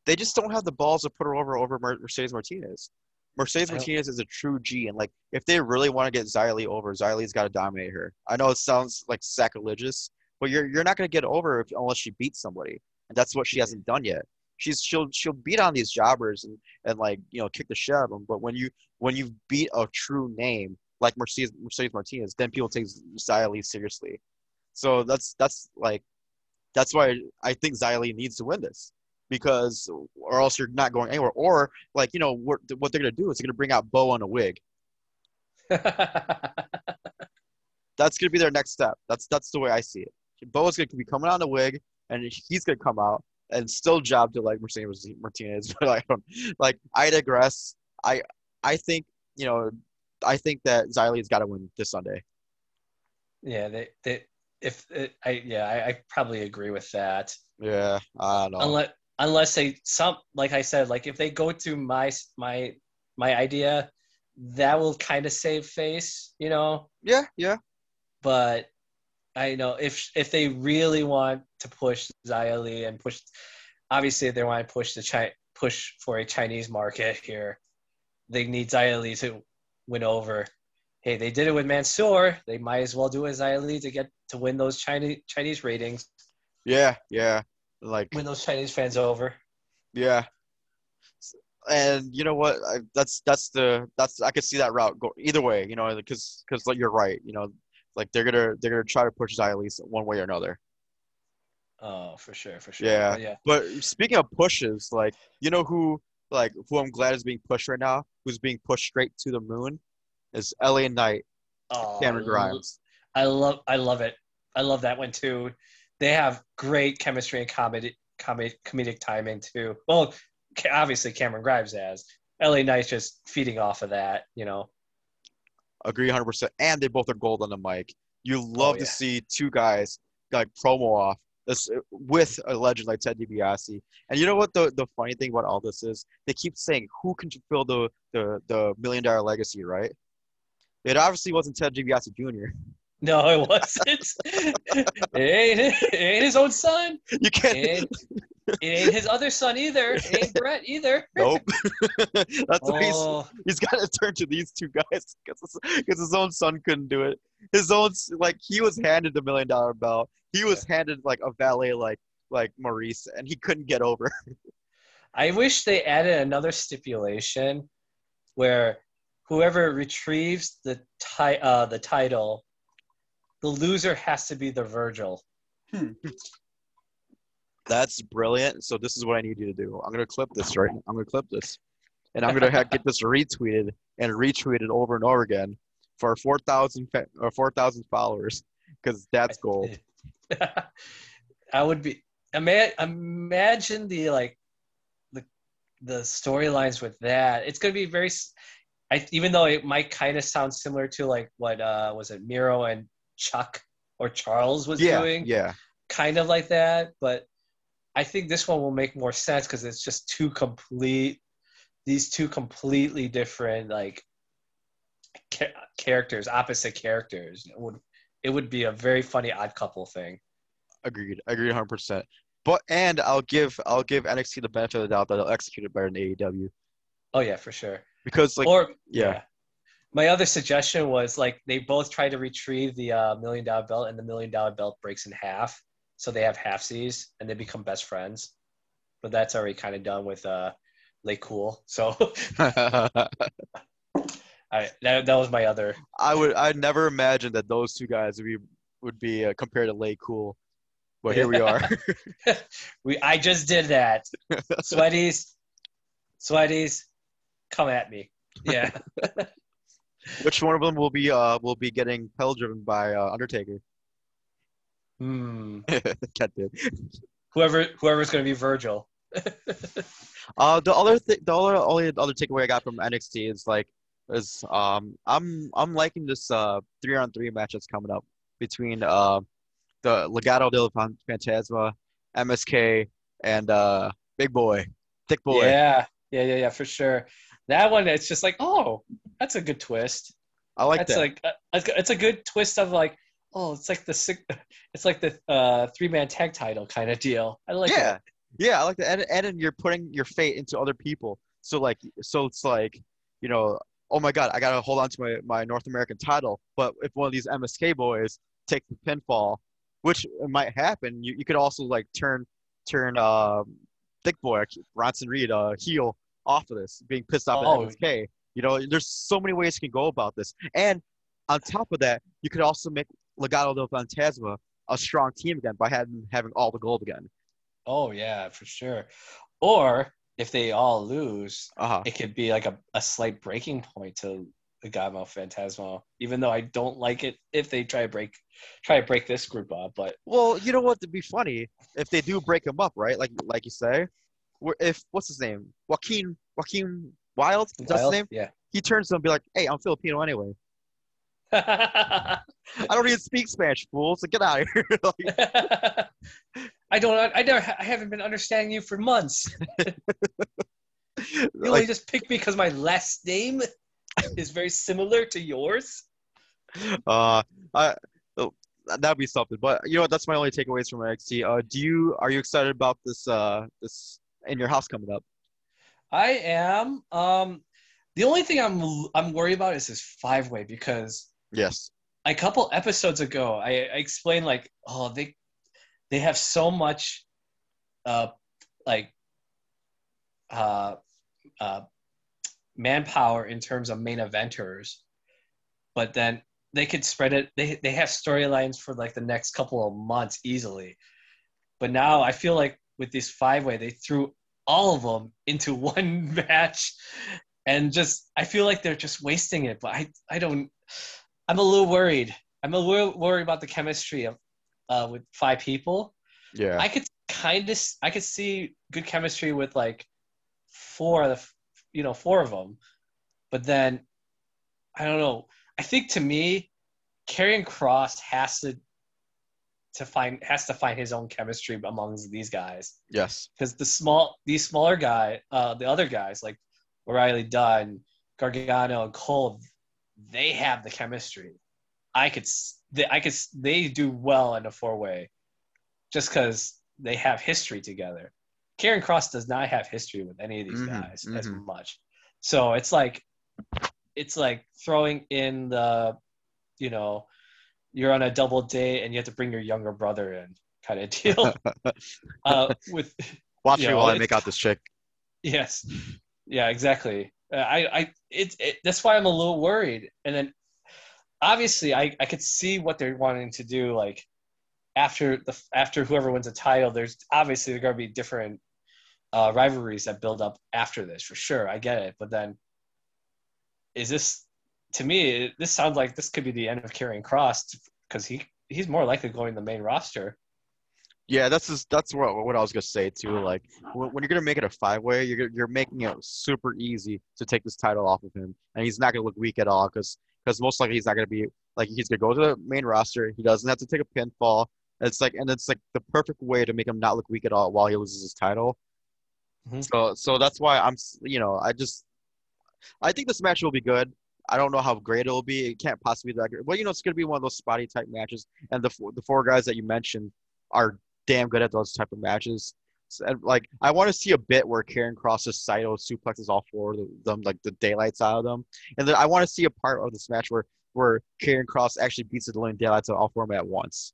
E: they just don't have the balls to put her over over Mercedes Martinez. Mercedes Martinez is a true G, and like if they really want to get Li over, Li's got to dominate her. I know it sounds like sacrilegious, but you're you're not gonna get over if, unless she beats somebody, and that's what she hasn't done yet. She's she'll she'll beat on these jobbers and and like you know kick the shit out of them, but when you when you beat a true name like Mercedes Mercedes Martinez, then people take Li seriously. So that's that's like that's why I think Li needs to win this because or else you're not going anywhere. Or like you know what what they're gonna do is they're gonna bring out Bo on a wig. (laughs) That's gonna be their next step. That's that's the way I see it. Bo is gonna be coming out in a wig, and he's gonna come out and still job to like Mercedes Martinez. (laughs) But I don't like. I digress. I I think you know. I think that Xylee's got to win this Sunday.
D: yeah, they, they if it, I yeah I, I probably agree with that.
E: Yeah, I don't know.
D: unless unless they some like I said, like if they go to my my my idea, that will kind of save face, you know.
E: yeah, yeah.
D: But I know if if they really want to push Xiaoli and push, obviously if they want to push the Chi- push for a Chinese market here, they need Xiaoli to win over. Hey, they did it with Mansoor. They might as well do it with Xia Li to get to win those Chinese Chinese ratings,
E: Yeah, yeah. Like
D: win those Chinese fans over.
E: Yeah. And you know what? I, that's that's the that's I could see that route go either way. You know, because because like you're right. You know, like they're gonna they're gonna try to push Xylis one way or another.
D: Oh, for sure, for sure.
E: Yeah.
D: yeah.
E: But speaking of pushes, like you know who like who I'm glad is being pushed right now, who's being pushed straight to the moon, is LA Knight,
D: Oh,
E: Cameron Grimes.
D: I love I love it. I love that one too. They have great chemistry and comedy, comedic comedic timing too. Well, obviously Cameron Grimes has. LA Knight's just feeding off of that, you know.
E: Agree 100. percent And they both are gold on the mic. You oh, love
D: Oh,
E: to see two guys like promo off this with a legend like Ted DiBiase. And you know what the the funny thing about all this is? They keep saying who can fulfill the the the million dollar legacy, right? It obviously wasn't Ted DiBiase Jr. (laughs)
D: No, it wasn't. (laughs) it, ain't, it ain't his own son.
E: You
D: It
E: can't.
D: ain't, it ain't his other son either. It ain't (laughs) Brett either.
E: Nope. That's why he's
D: Oh,
E: he's got to turn to these two guys because his, his own son couldn't do it. His own like he was handed the million dollar belt. He was handed like a valet like like Maurice, and he couldn't get over. (laughs)
D: I wish they added another stipulation where whoever retrieves the ti- uh, the title, the loser has to be the Virgil.
E: That's brilliant. So this is what I need you to do. I'm gonna clip this right. I'm gonna clip this, and I'm gonna ha- get this retweeted and retweeted over and over again for four thousand fa- or four thousand followers because that's gold. (laughs)
D: I would be ima- imagine the like the the storylines with that. It's gonna be very. I, even though it might kind of sound similar to like what uh, was it Miro and Chuck or Charles was
E: Yeah,
D: doing.
E: yeah.
D: kind of like that, but I think this one will make more sense because it's just two complete, these two completely different like ca- characters, opposite characters. Would it would be a very funny odd couple thing.
E: Agreed. Agreed 100. percent But and I'll give I'll give NXT the benefit of the doubt that they'll execute it better than AEW
D: Oh yeah, for sure.
E: because like
D: or
E: yeah.
D: My other suggestion was like they both try to retrieve the uh, million dollar belt, and the million dollar belt breaks in half, so they have halfsies and they become best friends. But that's already kind of done with uh, LayCool. So (laughs) (laughs) I that, that was my other.
E: I would I never imagined that those two guys would be would be uh, compared to LayCool, but here we (laughs) are. (laughs)
D: we I just did that. (laughs) Sweaties, sweaties, come at me. Yeah.
E: Which one of them will be uh will be getting pedal driven by uh, Undertaker?
D: Hmm.
E: Cat did.
D: Whoever whoever's gonna be Virgil.
E: Uh, the other thing, the other only other takeaway I got from NXT is like, is um, I'm I'm liking this uh three on three match that's coming up between uh the Legado del Fantasma, MSK, and uh Big Boy, Thick Boy.
D: Yeah. Yeah. Yeah. Yeah. For sure. That one, it's just like, oh, that's a good twist.
E: I like
D: that's
E: that.
D: like uh, it's a good twist of like, oh, it's like the six, (laughs) it's like the uh, three man tag title kind of deal. I like
E: yeah,
D: that.
E: yeah, I like that. And, and you're putting your fate into other people. So like, so it's like, you know, oh my God, I gotta hold on to my my North American title. But if one of these MSK boys takes the pinfall, which might happen, you, you could also like turn turn um, Thick Boy Bronson Reed uh, heel off of this, being pissed off
D: Oh.
E: at MSK. You know, there's so many ways you can go about this. And on top of that, you could also make Legado del Fantasma a strong team again by having having all the gold again.
D: Oh yeah, for sure. Or if they all lose,
E: Uh-huh.
D: it could be like a, a slight breaking point to the Godmo Phantasmo. Even though I don't like it if they try to break try to break this group up, but
E: Well, you know what? To be funny, if they do break him up, right? Like like you say, if what's his name, Joaquin Joaquin Wilde, is that his name?
D: Yeah.
E: He turns to him and be like, "Hey, I'm Filipino anyway. (laughs) I don't even speak Spanish, fool. So get out of here." (laughs) Like, (laughs)
D: I don't. I never. I haven't been understanding you for months. (laughs) You only
E: like,
D: just picked me because my last name is very similar to yours.
E: uh, I, oh, that'd be something. But you know what? That's my only takeaways from NXT. Uh, do you are you excited about this uh this in your house coming up?
D: I am. Um, the only thing I'm I'm worried about is this five way because
E: Yes.
D: a couple episodes ago I, I explained like oh they they have so much uh like uh uh manpower in terms of main eventers but then they could spread it they they have storylines for like the next couple of months easily. But now i feel like with this five way they threw all of them into (laughs) one match and just i feel like they're just wasting it but i i don't i'm a little worried. I'm a little worried about the chemistry of uh with five people
E: Yeah.
D: I could kind of I could see good chemistry with like four of the you know four of them, but then I don't know. I think to me, Karrion Kross has to to find has to find his own chemistry amongst these guys
E: yes.
D: because the small these smaller guy uh the other guys like O'Reilly Dunne, Gargano, and Cole, they have the chemistry. I could they, I could they do well in a four way, just because they have history together. Karrion Kross does not have history with any of these
E: Mhm,
D: guys as
E: mhm.
D: much, so it's like it's like throwing in the, you know, you're on a double date and you have to bring your younger brother in kind of (laughs) deal. uh, with
E: Watch
D: You
E: me
D: know,
E: while I make out this chick.
D: Yes. Yeah, exactly. Uh, I, I, it, it, that's why I'm a little worried. And then, obviously, I, I could see what they're wanting to do. Like after the after whoever wins a title, there's obviously there going to be different uh, rivalries that build up after this for sure. I get it, but then, is this to me? it- This sounds like this could be the end of Karrion Kross because he he's more likely going to the main roster.
E: Yeah, that's just, that's what what I was gonna say too. Like when, when you're gonna make it a five way, you're you're making it super easy to take this title off of him, and he's not gonna look weak at all because because most likely he's not gonna be like he's gonna go to the main roster. He doesn't have to take a pinfall. It's like and it's like the perfect way to make him not look weak at all while he loses his title.
D: Mhm.
E: So so that's why I'm you know I just I think this match will be good. I don't know how great it'll be. It can't possibly be that great. Well, you know, it's gonna be one of those spotty type matches, and the four, the four guys that you mentioned are damn good at those type of matches. Like I want to see a bit where Karen crosses Saito suplexes all four of them, like the daylights out of them, and then I want to see a part of this match where where Karrion Kross actually beats the living daylights out of all four of them at once.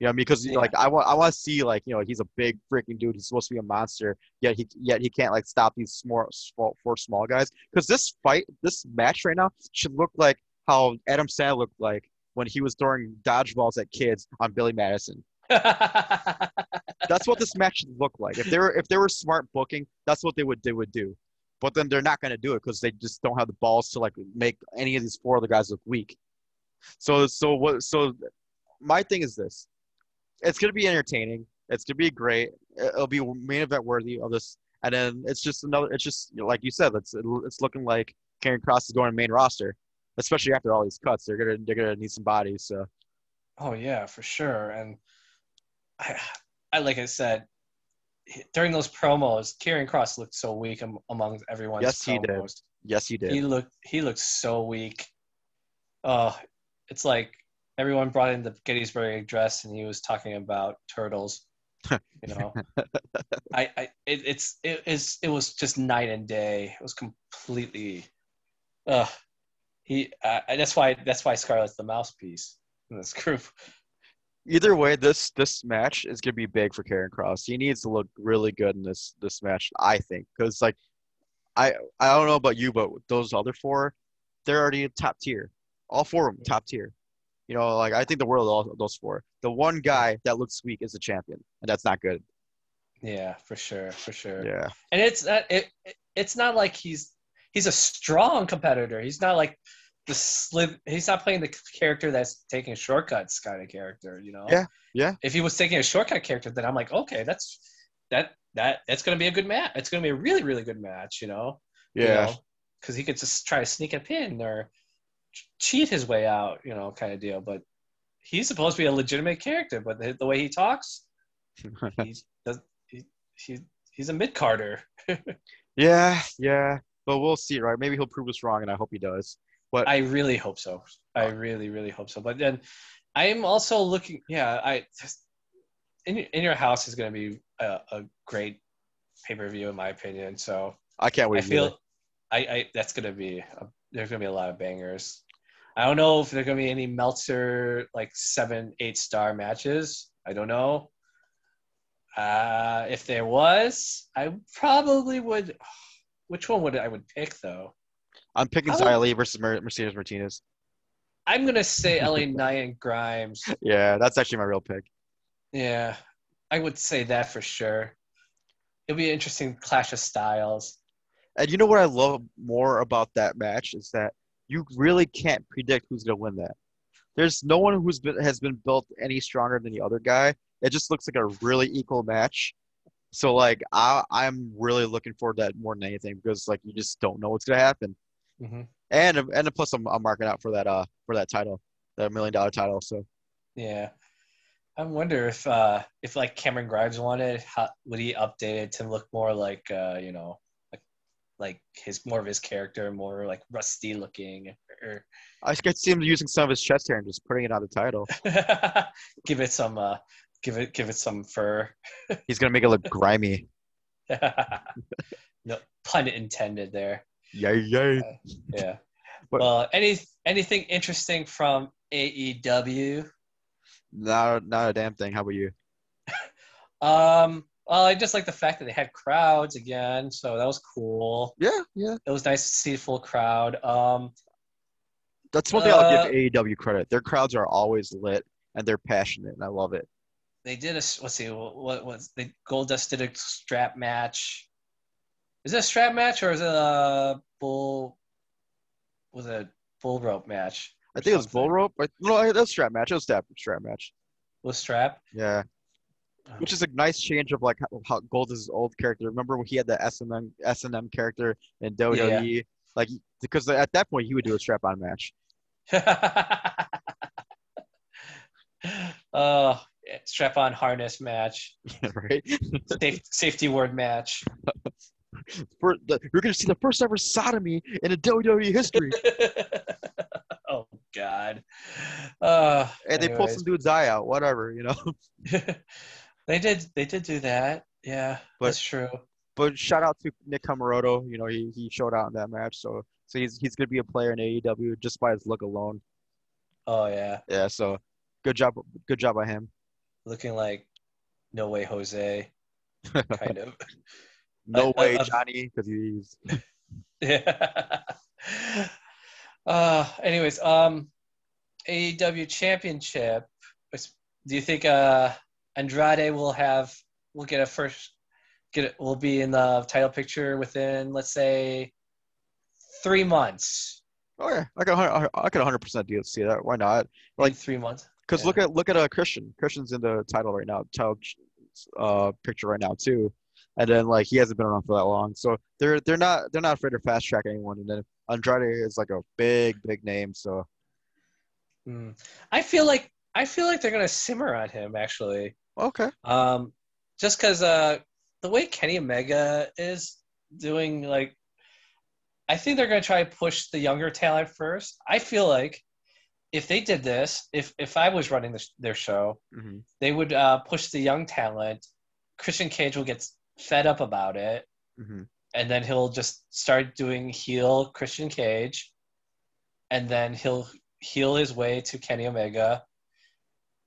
E: You know, because
D: Yeah.
E: like I want I want to see like you know he's a big freaking dude. He's supposed to be a monster, yet he yet he can't like stop these small, small four small guys. Because this fight, this match right now should look like how Adam Sandler looked like when he was throwing dodgeballs at kids on Billy Madison. (laughs) That's what this match should look like. If they were if they were smart booking, that's what they would they would do. But then they're not going to do it because they just don't have the balls to like make any of these four other guys look weak. So so what so my thing is this: it's going to be entertaining. It's going to be great. It'll be main event worthy of this. And then it's just another. It's just you know, like you said. It's it's looking like Karrion Kross is going to main roster, especially after all these cuts. They're gonna they're gonna need some bodies. So
D: Oh yeah, for sure. And I, I like I said during those promos, Karrion Kross looked so weak am, among everyone's
E: Yes, he did. yes, he did.
D: He looked he looked so weak. Oh, it's like everyone brought in the Gettysburg Address, and he was talking about turtles. (laughs) You know, I, I it, it's it is it was just night and day. It was completely. Uh, he uh, that's why that's why Scarlett's the mouthpiece in this group.
E: Either way, this this match is gonna be big for Karrion Kross. He needs to look really good in this this match, I think, because like, I I don't know about you, but those other four, they're already top tier. All four of them top tier. You know, like I think the world of all those four. The one guy that looks weak is the champion, and that's not good.
D: Yeah, for sure, for sure.
E: Yeah,
D: and it's not it, it- it's not like he's he's a strong competitor. He's not like the slip. He's not playing the character that's taking shortcuts kind of character. You know.
E: Yeah, yeah.
D: If he was taking a shortcut character, then I'm like, okay, that's that that that's gonna be a good match. It's gonna be a really really good match. You know.
E: yeah,
D: Because he could just try to sneak a pin or cheat his way out. You know, kind of deal. But he's supposed to be a legitimate character, but the, the way he talks, (laughs) he does. He, he he's a mid carder. (laughs)
E: yeah, yeah. But we'll see, right? Maybe he'll prove us wrong, and I hope he does. But
D: I really hope so. I really, really hope so. But then I'm also looking. Yeah, I just in your, in your house is going to be a, a great pay per view in my opinion. So
E: I can't wait.
D: I feel
E: either.
D: I, I that's gonna be a, there's gonna be a lot of bangers. I don't know if there's gonna be any Meltzer like seven, eight star matches. I don't know. Uh, if there was, I probably would. Which one would I would pick though?
E: I'm picking oh.
D: I would-
E: versus Mer- Mercedes Martinez.
D: I'm gonna say (laughs) LA Knight and Grimes.
E: Yeah, that's actually my real pick.
D: Yeah, I would say that for sure. It'll be an interesting clash of styles.
E: And you know what I love more about that match is that you really can't predict who's gonna win that. There's no one who's been has been built any stronger than the other guy. It just looks like a really equal match. So like I I'm really looking forward to that more than anything because like you just don't know what's gonna happen.
D: Hmm
E: And and plus I'm, I'm marking out for that uh for that title, that million dollar title. So
D: Yeah, I wonder if uh if like Cameron Grimes wanted, how, would he update it to look more like uh you know like like his more of his character, more like rusty looking, or
E: I could see him using some of his chest hair and just putting it on the title. (laughs)
D: give it some uh give it give it some fur.
E: He's gonna make it look (laughs) grimy. (laughs)
D: no pun intended there.
E: Yay yay.
D: Yeah. (laughs)
E: But-
D: well, any anything interesting from AEW?
E: Not not a damn thing. How about you? (laughs)
D: Um, well, I just like the fact that they had crowds again, so that was cool.
E: Yeah, yeah.
D: It was nice to see a full crowd. Um,
E: That's one thing I'll
D: Uh,
E: give AEW credit. Their crowds are always lit and they're passionate, and I love it.
D: they did a let's see what was the Goldust did a strap match. Is it a strap match or is it a bull? Was it a bull rope match?
E: I think it was bull rope. I, no, that's strap match. It was strap strap match.
D: Was strap?
E: Yeah, which is a nice change of like how, how Goldust's old character. Remember when he had the S and M S and M character in WWE? Like because at that point he would do a strap on match. (laughs)
D: uh, strap on harness match, (laughs)
E: right?
D: safe, safety word match. (laughs)
E: For the, you're gonna see the first ever sodomy in a WWE history, (laughs)
D: oh God. Uh,
E: and they
D: pulled
E: some dude's eye out. Whatever, you know. (laughs) (laughs)
D: they did. They did do that. Yeah,
E: But-
D: that's true.
E: But shout out to Nick Comoroto. You know, he, he showed out in that match, so so he's he's gonna be a player in AEW just by his look alone.
D: Oh yeah,
E: Yeah, so good job, good job by him.
D: looking like no way Jose, kind of.
E: No
D: I- (laughs)
E: way,
D: I-
E: Johnny, because he's (laughs)
D: Yeah. (laughs) uh, anyways, um, AEW Championship. Do you think uh Andrade will have will get a first get it will be in the title picture within let's say three months?
E: oh yeah, I could I could 100 percent see that. Why not?
D: Like
E: Like-
D: three months.
E: Because
D: Yeah.
E: look at look at uh, Christian. Christian's in the title right now, title uh picture right now too, and then like he hasn't been around for that long, so they're they're not they're not afraid to fast track anyone. And then Andrade is like a big big name, so
D: Hmm. I feel like I feel like they're gonna simmer on him actually.
E: okay.
D: Um, just because uh, the way Kenny Omega is doing, like, I think they're going to try to push the younger talent first. I feel like if they did this, if if I was running this, their show,
E: hmm
D: they would uh, push the young talent. Christian Cage will get fed up about it,
E: hmm
D: and then he'll just start doing heel Christian Cage, and then he'll heel his way to Kenny Omega.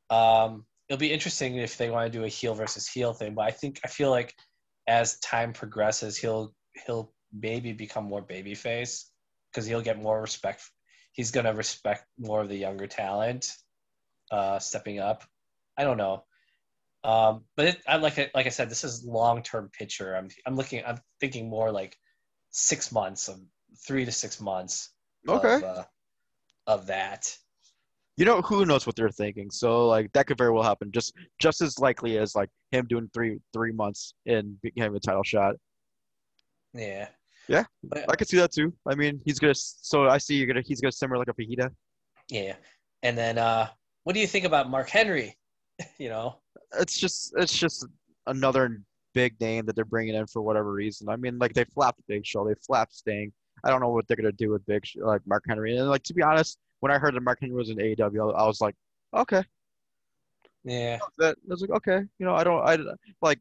D: Um, it'll be interesting if they want to do a heel versus heel thing, but I think I feel like as time progresses, he'll he'll maybe become more babyface because he'll get more respect. He's gonna respect more of the younger talent, uh, stepping up. I don't know. Um, but it, I like. Like I said, this is long term picture. I'm I'm looking. I'm thinking more like six months of three to six months.
E: Okay.
D: Of, uh, of that.
E: You know who knows what they're thinking, so like that could very well happen. Just just as likely as like him doing three three months and having a title shot.
D: Yeah.
E: Yeah.
D: But,
E: I could see that too. I mean, he's gonna. So I see you're gonna. He's gonna simmer like a fajita.
D: yeah. And then, uh, what do you think about Mark Henry? (laughs) you know.
E: It's just it's just another big name that they're bringing in for whatever reason. I mean, like they flapped Big Show, they flapped Sting. I don't know what they're gonna do with Big Show, like Mark Henry. And like to be honest, when I heard that Mark Henry was in AEW, I was like, okay,
D: Yeah.
E: that I was like, okay, you know, I don't, I like,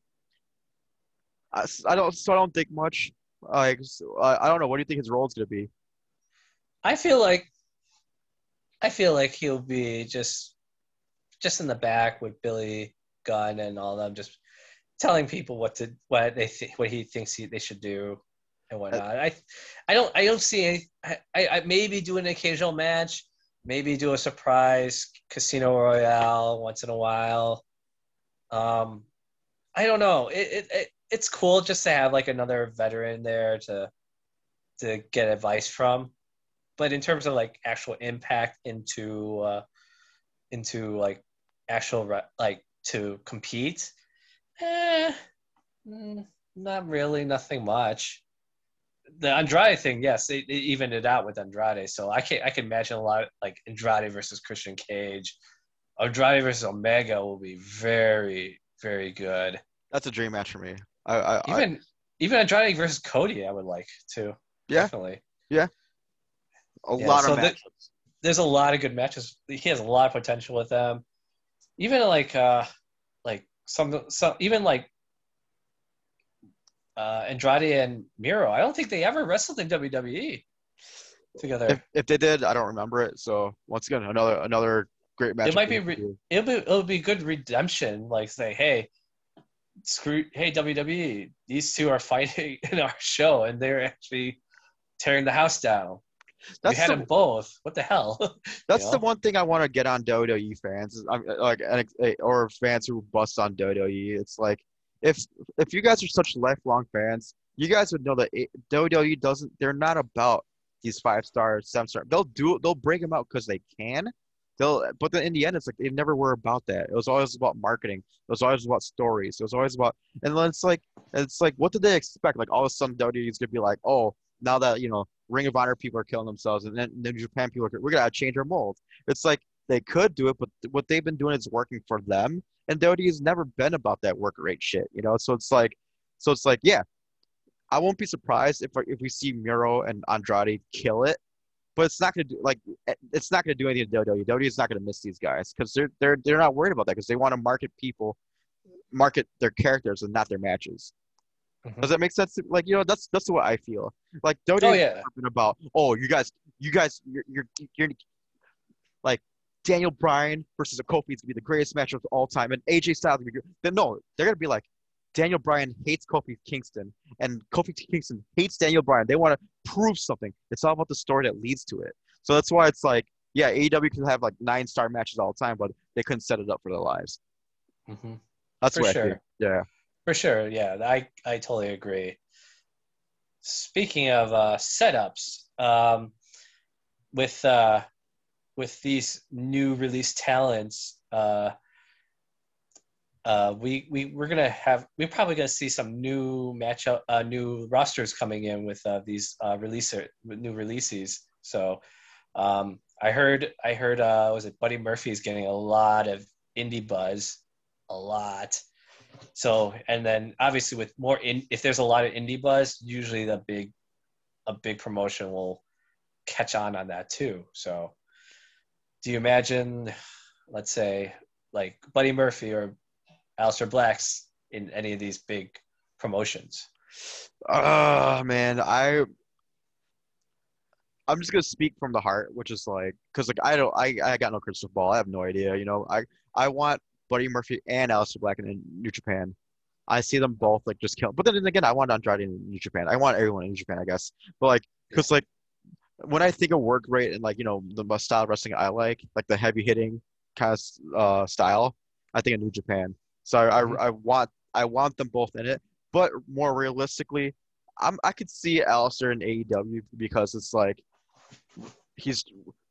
E: I, I don't, so I don't think much. Like, uh, I don't know. What do you think his role is gonna be?
D: I feel like I feel like he'll be just just in the back with Billy Gunn and all them, just telling people what to what they think what he thinks he, they should do and whatnot. I I don't I don't see any. I, I, maybe do an occasional match, maybe do a surprise Casino Royale once in a while. Um, I don't know. It, it, it it's cool just to have like another veteran there to to get advice from but in terms of like actual impact into uh, into like actual like to compete, eh, mm, not really, nothing much. The Andrade thing, yes, it, it evened it out with Andrade, so I can I can imagine a lot like Andrade versus Christian Cage, Andrade versus Omega will be very very good.
E: That's a dream match for me. I, I, I
D: Even even Andrade versus Cody, I would like too.
E: Yeah.
D: definitely.
E: Yeah, a
D: yeah,
E: lot
D: so
E: of
D: the-
E: matches.
D: there's a lot of good matches. He has a lot of potential with them. Even like uh like some some even like uh Andrade and Miro. I don't think they ever wrestled in WWE together.
E: if, if they did, I don't remember it. So once again, another another great match.
D: it might be
E: for them to
D: re- it'll be it'll be good redemption. Like say, hey, screw hey WWE, these two are fighting (laughs) in our show and they're actually tearing the house down.
E: That's
D: we had
E: the,
D: them both. What the hell? (laughs)
E: that's
D: you
E: the one thing I want to get on WWE fans, I'm, like eh, or fans who bust on WWE. It's like if if you guys are such lifelong fans, you guys would know that it, WWE doesn't. They're not about these five star, seven star. They'll do. They'll break them out because they can. They'll, but then in the end, it's like they never were about that. It was always about marketing. It was always about stories. It was always about, and then it's like, it's like, what did they expect? Like all of a sudden, WWE is gonna be like, oh, now that you know, Ring of Honor people are killing themselves, and then, then Japan people are, we're gonna change our mold. It's like they could do it, but what they've been doing is working for them, and WWE has never been about that work rate shit, you know. So it's like, so it's like, yeah, I won't be surprised if if we see Miro and Andrade kill it, but it's not gonna do like eh, it's not gonna do anything to WWE. WWE is not gonna miss these guys because they're they're they're not worried about that because they want to market people, market their characters and not their matches.
D: Mhm.
E: Does that make sense? Like you know, that's that's what I feel. Like WWE
D: Oh yeah.
E: about oh you guys you guys you're you're, you're like Daniel Bryan versus a Kofi is gonna be the greatest match of all time, and AJ Styles. Gonna be, then no, they're gonna be like Daniel Bryan hates Kofi Kingston, and Kofi Kingston hates Daniel Bryan. They want to prove something. It's all about the story that leads to it. So that's why it's like, yeah, AEW can have like nine star matches all the time, but they couldn't set it up for their lives.
D: hmm
E: That's
D: For
E: what I
D: sure.
E: feel. Yeah.
D: For sure, yeah, I I totally agree. Speaking of uh, setups, um, with uh, with these new release talents, uh, uh, we we we're gonna have we're probably gonna see some new matchup, uh, new rosters coming in with uh, these uh, releaser with new releases. So, um, I heard I heard uh, was it Buddy Murphy's getting a lot of indie buzz, a lot. So and then obviously with more in if there's a lot of indie buzz, usually the big a big promotion will catch on on that too. So do you imagine let's say like Buddy Murphy or Aleister Black's in any of these big promotions?
E: Oh man, I I'm just gonna speak from the heart, which is like, cause like I don't, I I got no crystal ball. I have no idea. You know, I I want Buddy Murphy and Aleister Black in, New Japan. I see them both like just kill. But then again, I want Andrade in New Japan. I want everyone in New Japan, I guess. But like, cause like when I think of work rate and like you know the style of wrestling I like, like the heavy hitting kind of uh, style, I think of New Japan. So I. I I want I want them both in it. But more realistically, I'm I could see Aleister in AEW because it's like he's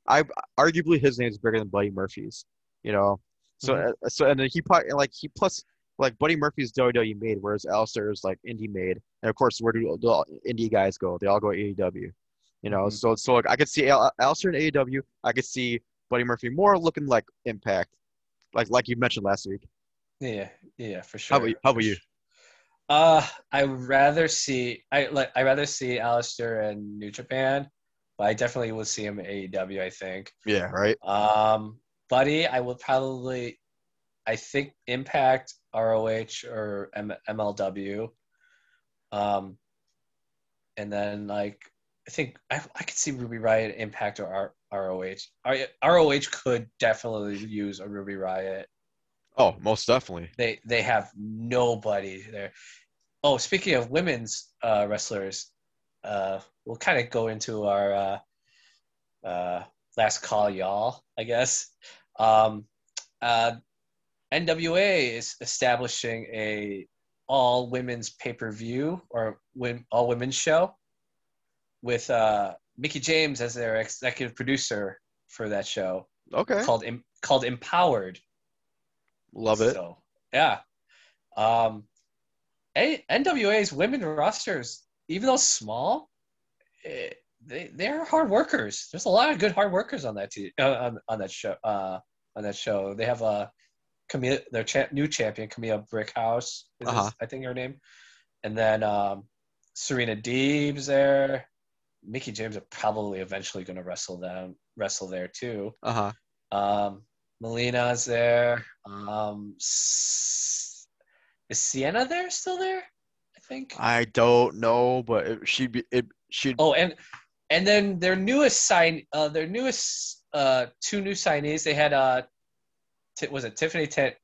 E: I arguably his name is bigger than Buddy Murphy's, you know. So uh, so and then he probably like he plus like Buddy Murphy's WWE made, whereas Aleister is like indie made, and of course where do the indie guys go? They all go AEW, you know.
D: Mhm.
E: So so like I could see Al- Aleister in AEW. I could see Buddy Murphy more looking like Impact, like like you mentioned last week.
D: Yeah, yeah, for sure.
E: How about you? How about you?
D: Uh, I would rather see I like I rather see Aleister in New Japan, but I definitely would see him in AEW. I think.
E: Yeah, right.
D: Um, Buddy, I would probably, I think Impact, ROH, or M- MLW. Um, and then like I think I, I could see Ruby Riott Impact or R, ROH. R, ROH could definitely use a Ruby Riott.
E: Oh, most definitely.
D: They they have nobody there. Oh, speaking of women's uh, wrestlers, uh, we'll kind of go into our uh, uh, last call, y'all. I guess. Um, uh, NWA is establishing a all women's pay per view or win, all women's show with uh, Mickie James as their executive producer for that show
E: Okay.
D: called called Empowered.
E: Love it.
D: So yeah, um, A- NWA's women rosters, even though small, eh, they they're hard workers. There's a lot of good hard workers on that te- uh, on, on that show. Uh, on that show, they have a Kamille, their cha- new champion, Kamille Brickhouse, is
E: Uh-huh.
D: his- I think her name, and then um, Serena Deeb's there. Mickie James are probably eventually going to wrestle them, wrestle there too.
E: Uh huh.
D: Um, Melina's there. Um, S- is Sienna there? Still there? I think.
E: I don't know, but it, she'd be it. She'd.
D: Oh, and and then their newest sign, uh, their newest uh, two new signees. They had uh, t- was it Tiffany Tent?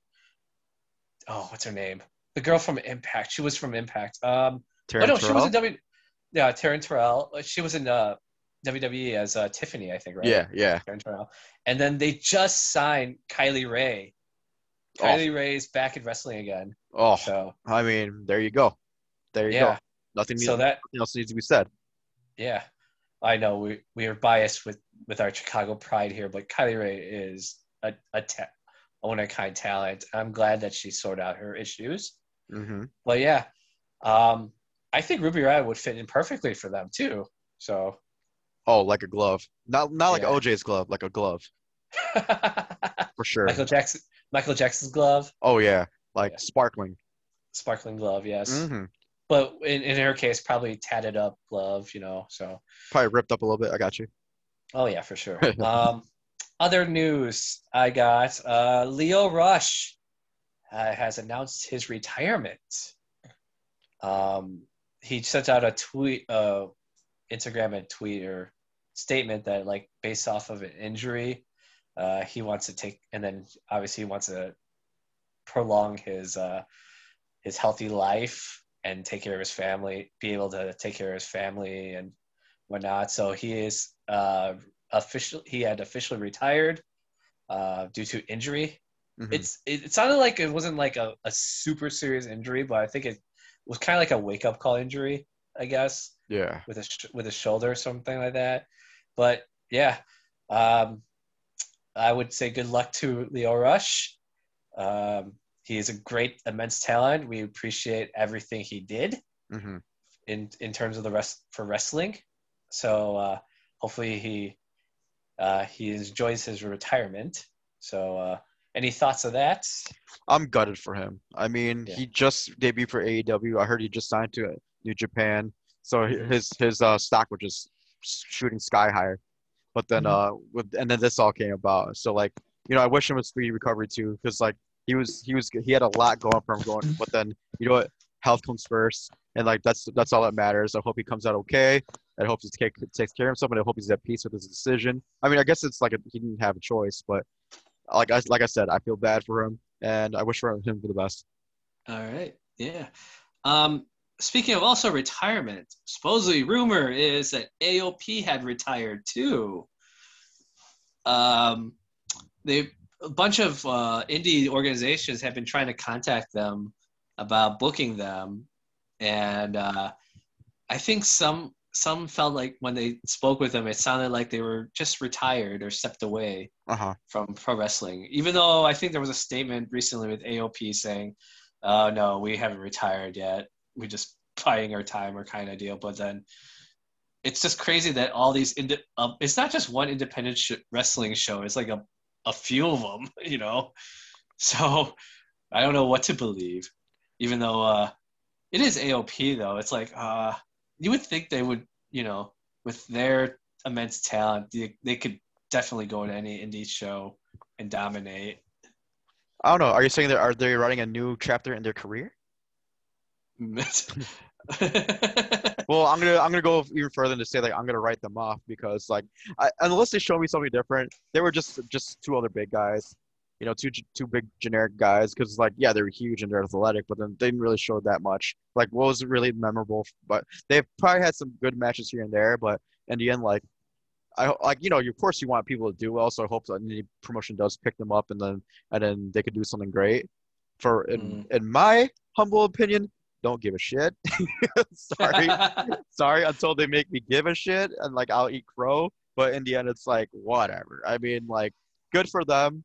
D: Oh, what's her name? The girl from Impact. She was from Impact. Um,
E: Taryn
D: oh no, she was in W. Yeah, Taryn Terrell. She was in uh, WWE as uh, Tiffany, I think, right?
E: Yeah, yeah.
D: Taryn Terrell. And then they just signed Kylie Rae.
E: Oh.
D: Kylie Rae's back in wrestling again.
E: Oh,
D: So
E: I mean, there you go. There you
D: yeah.
E: go. Nothing,
D: So that
E: nothing else needs to be said.
D: yeah. I know we we are biased with with our Chicago pride here, but Kylie Rae is a a, ta- a one of a kind talent. I'm glad that she sorted out her issues.
E: hmm
D: But yeah, um, I think Ruby Riott would fit in perfectly for them too. So
E: Oh, like a glove. Not not like
D: Yeah.
E: OJ's glove, like a glove (laughs) for sure.
D: Michael Jackson Michael Jackson's glove,
E: Oh yeah, like
D: Yeah.
E: sparkling.
D: sparkling glove, yes.
E: hmm
D: But in, in her case, probably tatted up glove, you know. So
E: Probably ripped up a little bit. I got you.
D: Oh yeah, for sure. (laughs) um, other news I got: uh, Lio Rush uh, has announced his retirement. Um, he sent out a tweet, uh, Instagram and tweet or statement that, like, based off of an injury, uh, he wants to take, and then obviously he wants to prolong his uh, his healthy life and take care of his family, be able to take care of his family and whatnot. So he is uh, official. He had officially retired uh, due to injury.
E: Mhm.
D: It's it, it sounded like it wasn't like a, a super serious injury, but I think it was kind of like a wake up call injury, I guess,
E: yeah.
D: with a sh- with a shoulder or something like that. But yeah, um, I would say good luck to Lio Rush. Um, he is a great, immense talent. We appreciate everything he did
E: hmm
D: in in terms of the rest for wrestling. So uh, hopefully he uh, he enjoys his retirement. So uh, any thoughts of that?
E: I'm gutted for him. I mean,
D: Yeah.
E: he just debuted for AEW. I heard he just signed to New Japan, so
D: Mhm.
E: his his uh, stock was just shooting sky higher. But then,
D: Mhm.
E: uh, with, and then this all came about. So like, you know, I wish him a speedy recovery too, because like he was he was he had a lot going for him going. But then, you know what? Health comes first, and like that's that's all that matters. I hope he comes out okay. I hope he take, takes care of himself, and I hope he's at peace with his decision. I mean, I guess it's like a, he didn't have a choice, but like I like I said, I feel bad for him, and I wish for him for the best.
D: All right, yeah. Um, speaking of also retirement, supposedly rumor is that AOP had retired too. Um, they a bunch of uh, indie organizations have been trying to contact them about booking them, and uh, I think some some felt like when they spoke with them, it sounded like they were just retired or stepped away
E: Uh huh.
D: from pro wrestling. Even though I think there was a statement recently with AOP saying, "Oh no, we haven't retired yet. We're just buying our time or kind of deal." But then it's just crazy that all these indi- um, it's not just one independent sh- wrestling show. It's like a a few of them, (laughs) you know. So I don't know what to believe. Even though uh, it is AOP though, it's like uh, you would think they would, you know, with their immense talent, they, they could definitely go to any indie show and dominate.
E: I don't know. Are you saying that are they writing a new chapter in their career? (laughs) Well, I'm gonna I'm gonna go even further and to say like I'm gonna write them off because like I, unless they show me something different, they were just just two other big guys, you know, two two big generic guys. Because like yeah, they're huge and they're athletic, but then they didn't really show that much. Like what was really memorable? But they've probably had some good matches here and there, but in the end, like I like you know, of course you want people to do well, so I hope that any promotion does pick them up and then and then they could do something great. For in mm. in my humble opinion, don't give a shit. (laughs) Sorry (laughs) sorry until they make me give a shit and like I'll eat crow. But in the end, it's like whatever. I mean, like good for them.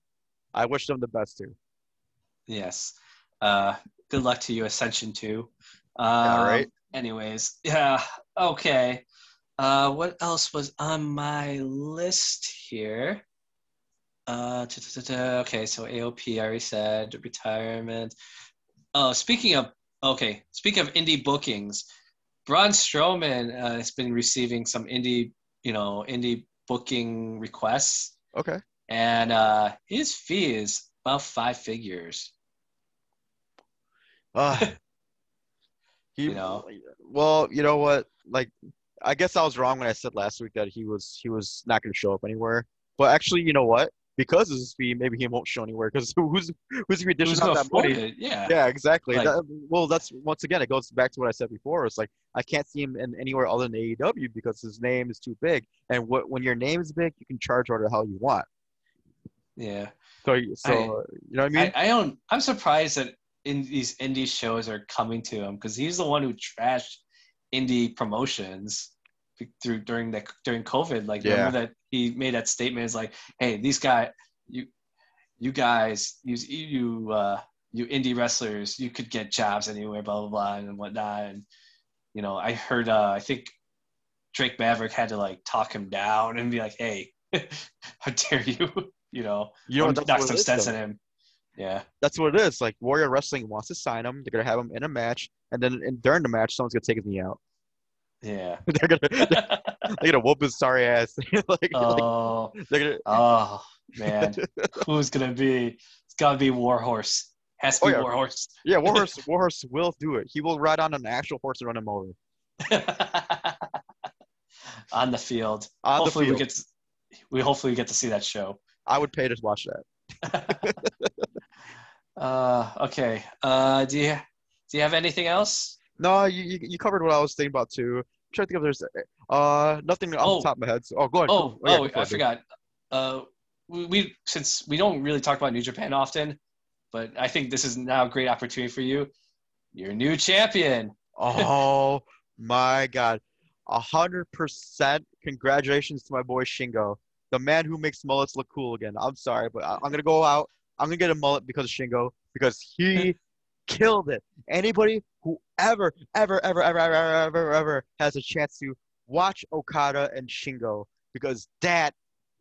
E: I wish them the best too.
D: yes. Uh, good luck to you, Ascension too. Um,
E: Yeah, right.
D: Anyways, yeah. Okay. Uh, what else was on my list here? Uh, okay, so AOP, I already said retirement. Oh, speaking of okay, speaking of indie bookings, Braun Strowman uh, has been receiving some indie, you know, indie booking requests,
E: Okay.
D: And uh, his fee is about five figures.
E: Uh, (laughs) he,
D: You know.
E: Well, you know what? Like, I guess I was wrong when I said last week that he was he was not going to show up anywhere. But actually, you know what? Because of his fee, maybe he won't show anywhere. Because (laughs) who's who's going to dish out that money?
D: it? Yeah.
E: Yeah, exactly.
D: Like-
E: That- well, that's once again, it goes back to what I said before. It's like I can't see him in anywhere other than AEW because his name is too big. And what when your name is big, you can charge whatever the hell you want.
D: Yeah.
E: So, you- so
D: I-
E: you know what I mean?
D: I, I don't. I'm surprised that in these indie shows are coming to him because he's the one who trashed indie promotions through during the during COVID. Like
E: Yeah.
D: remember that he made that statement is like, hey, these guys, you, you guys, you you uh, you indie wrestlers, you could get jobs anywhere, blah blah blah, and whatnot. And you know, I heard, uh, I think Drake Maverick had to like talk him down and be like, hey, (laughs) how dare you, you know,
E: you know
D: or
E: what? That's
D: knock some sense in him. Yeah.
E: that's what it is. Like Warrior Wrestling wants to sign him. They're gonna have him in a match, and then in, during the match, someone's gonna take his knee out. (laughs)
D: Yeah.
E: they're gonna (laughs) they're gonna whoop his sorry ass. (laughs) like, like,
D: oh,
E: they're gonna.
D: oh, man. Who's gonna be? It's gotta be Warhorse. Has to
E: Oh,
D: be
E: yeah.
D: Warhorse.
E: Yeah, Warhorse Warhorse will do it. He will ride on an actual horse and run him over
D: On the field.
E: on
D: hopefully
E: the
D: we
E: field.
D: get to, we hopefully get to see that show.
E: I would pay to watch that. (laughs)
D: uh, okay. Uh, do you do you have anything else?
E: No, you, you you covered what I was thinking about too. I'm trying to think if there's uh nothing off
D: Oh.
E: the top of my head. So, oh, go ahead.
D: Oh,
E: yeah,
D: oh,
E: go
D: I forgot. Uh, we, we since we don't really talk about New Japan often, but I think this is now a great opportunity for you. You're new champion.
E: Oh (laughs) my god. A hundred percent congratulations to my boy Shingo. The man who makes mullets look cool again. I'm sorry, but I, I'm gonna go out. I'm gonna get a mullet because of Shingo because he (laughs) killed it. Anybody who ever, ever, ever, ever, ever, ever, ever, ever has a chance to watch Okada and Shingo because that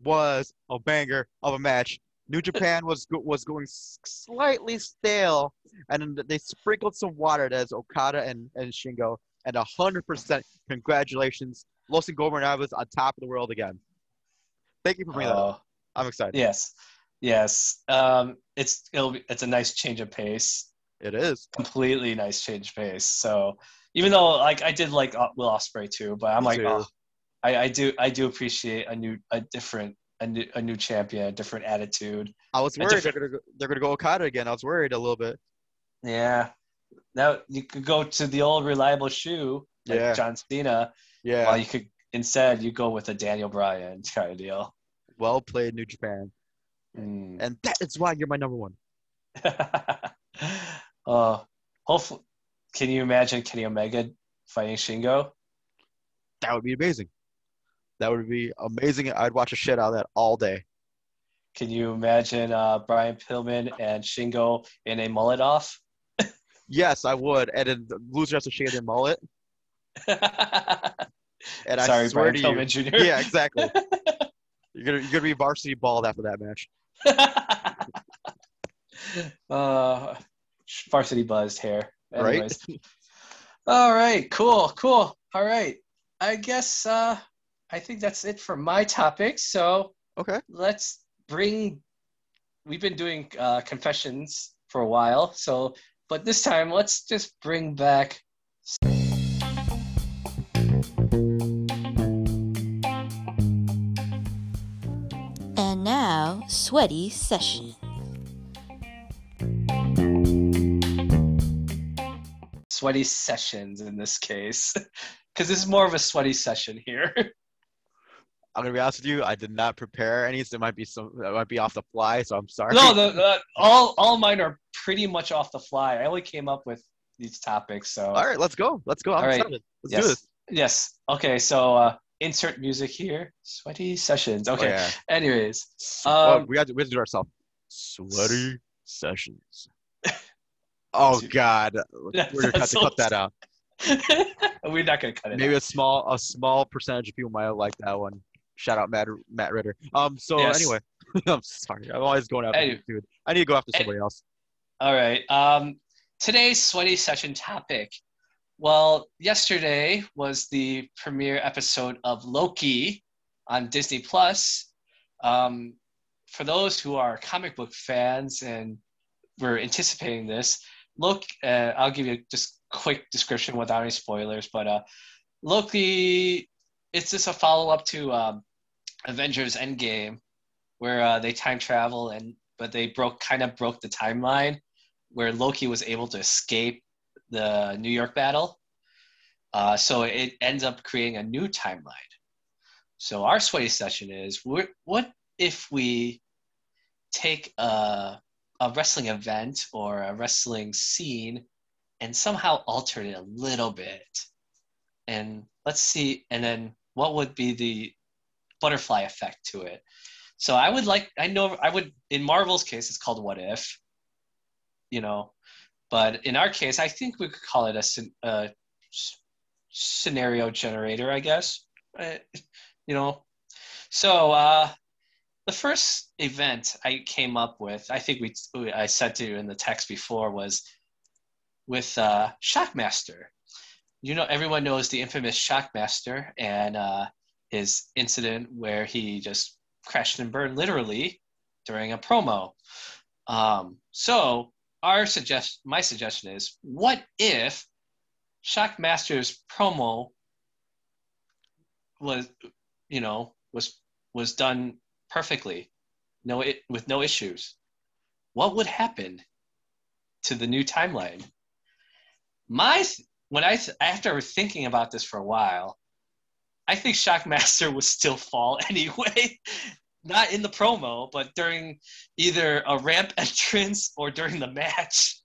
E: was a banger of a match. New (laughs) Japan was was going slightly stale, and they sprinkled some water as Okada and, and Shingo. And hundred percent congratulations, Los Ingobernables on top of the world again. Thank you for bringing that up.
D: Oh,
E: I'm excited.
D: yes, yes. Um, it's it'll be, it's a nice change of pace.
E: It is.
D: Completely nice change of pace. So even though like I did like uh, Will Ospreay too, but I'm
E: Me
D: like, oh, I, I do I do appreciate a new a different a new, a new champion, a different attitude.
E: I was worried they're gonna go, they're gonna go Okada again. I was worried a little bit.
D: Yeah. Now you could go to the old reliable shoe, like
E: Yeah.
D: John Cena,
E: Yeah.
D: while you could instead you go with a Daniel Bryan (laughs) kind of deal.
E: Well played, New Japan.
D: Mm.
E: And that is why you're my number one. (laughs)
D: uh, hopefully, can you imagine Kenny Omega fighting Shingo?
E: That would be amazing. That would be amazing. I'd watch a shit out of that all day.
D: Can you imagine uh, Brian Pillman and Shingo in a mullet off?
E: Yes, I would. And then the loser has to shave their mullet. (laughs) And I
D: Sorry,
E: swear
D: Brian
E: to you,
D: Jr. (laughs)
E: yeah, exactly. (laughs) You're gonna you're gonna be varsity bald after that match. (laughs)
D: uh, varsity buzzed hair.
E: Right?
D: All right. Cool. Cool. All right. I guess uh, I think that's it for my topic. So
E: Okay.
D: let's bring. We've been doing uh, confessions for a while. So, but this time let's just bring back
F: Sweaty Session.
D: Sweaty sessions in this case, (laughs) because this is more of a sweaty session here. (laughs)
E: I'm gonna be honest with you. I did not prepare any, so it might be some. It might be off the fly. So I'm sorry.
D: no, the, the, all all mine are pretty much off the fly. I only came up with these topics, so
E: All right, let's go. Let's go. I'm
D: All right.
E: excited. Let's
D: yes,
E: do this.
D: yes. Okay, so uh, insert music here. Sweaty sessions.
E: Oh,
D: Okay.
E: yeah.
D: Anyways,
E: Oh,
D: um,
E: we have to. We have to do it ourselves. Sweaty sessions. (laughs) Oh God, (laughs) we're gonna have to cut that out. (laughs)
D: we're not gonna cut it.
E: Maybe
D: out.
E: a small, a small percentage of people might like that one. Shout out Matt, Matt Ritter. Um. So
D: Yes.
E: anyway, I'm sorry. I'm always going after
D: Anyway.
E: dude. I need to go after somebody else.
D: All right. Um, today's sweaty session topic. Well, yesterday was the premiere episode of Loki on Disney Plus. Um, for those who are comic book fans and were anticipating this, look. Uh, I'll give you just a quick description without any spoilers. But uh, Loki, it's just a follow up to um, Avengers Endgame, where uh, they time travel and but they broke kind of broke the timeline where Loki was able to escape the New York battle. Uh, so it ends up creating a new timeline. So our sway session is what if we take a, a wrestling event or a wrestling scene and somehow alter it a little bit? And let's see, and then what would be the butterfly effect to it? So I would like, I know I would, in Marvel's case, it's called What If, you know, but in our case, I think we could call it a, a scenario generator, I guess, you know. So uh, the first event I came up with, I think we, I said to you in the text before, was with uh, Shockmaster. You know, everyone knows the infamous Shockmaster and uh, his incident where he just crashed and burned literally during a promo. Um, so our suggest my suggestion is what if Shockmaster's promo was you know was was done perfectly no it with no issues? What would happen to the new timeline? My when i after thinking about this for a while i think shockmaster (laughs) would still fall (laughs) anyway not in the promo but during either a ramp (laughs) entrance or during the match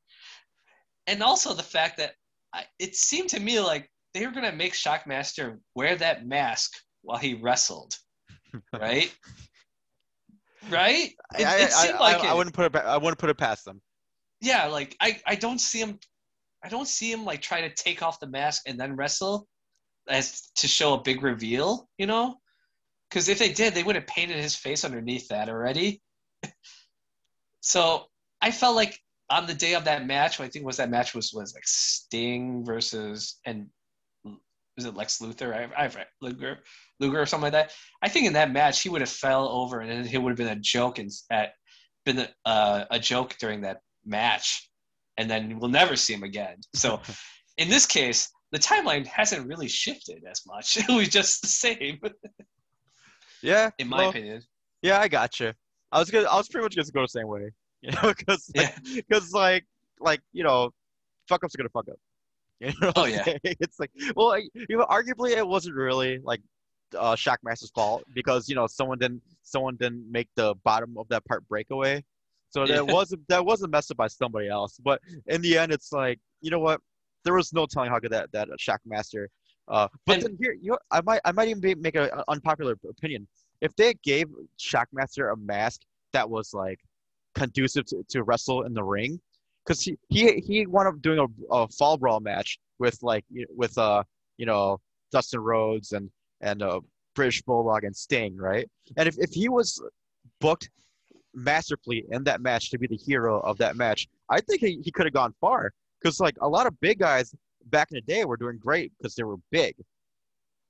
D: and also the fact that I, it seemed to me like they were going to make shockmaster wear that mask while he wrestled (laughs) right right it,
E: I,
D: it seemed
E: I,
D: like
E: I,
D: it.
E: I wouldn't put it. I wouldn't put it past them.
D: yeah like I, I don't see him i don't see him like trying to take off the mask and then wrestle as to show a big reveal you know because if they did they would have painted his face underneath that already. (laughs) So i felt like on the day of that match i think was that match was was like sting versus and was it lex luthor? I i've luger luger or something like that. I think in that match he would have fell over and it would have been a joke and at been a, uh, a joke during that match. And then we'll never see him again. So (laughs) in this case the timeline hasn't really shifted as much. (laughs) It was just the same
E: Yeah.
D: in my
E: well,
D: opinion
E: Yeah, I got you. I was gonna. I was pretty much gonna go the same way. (laughs) You know, because
D: Yeah.
E: because like like you know, fuck ups are gonna fuck up. (laughs) You know
D: Oh, yeah.
E: saying? (laughs) It's like well, like, you know, arguably it wasn't really like uh, Shockmaster's fault because you know someone didn't someone didn't make the bottom of that part breakaway. So that wasn't that wasn't messed up by somebody else. But in the end, it's like you know what? There was no telling how good that that Shockmaster. Uh, but
D: And-
E: then here, you know, I might I might even be, make an unpopular opinion. If they gave Shockmaster a mask that was like conducive to, to wrestle in the ring, because he, he he wound up doing a, a fall brawl match with like with uh you know Dustin Rhodes and and uh, British Bulldog and Sting, right? And if, if he was booked masterfully in that match to be the hero of that match, I think he, he could have gone far. Because like a lot of big guys back in the day were doing great because they were big,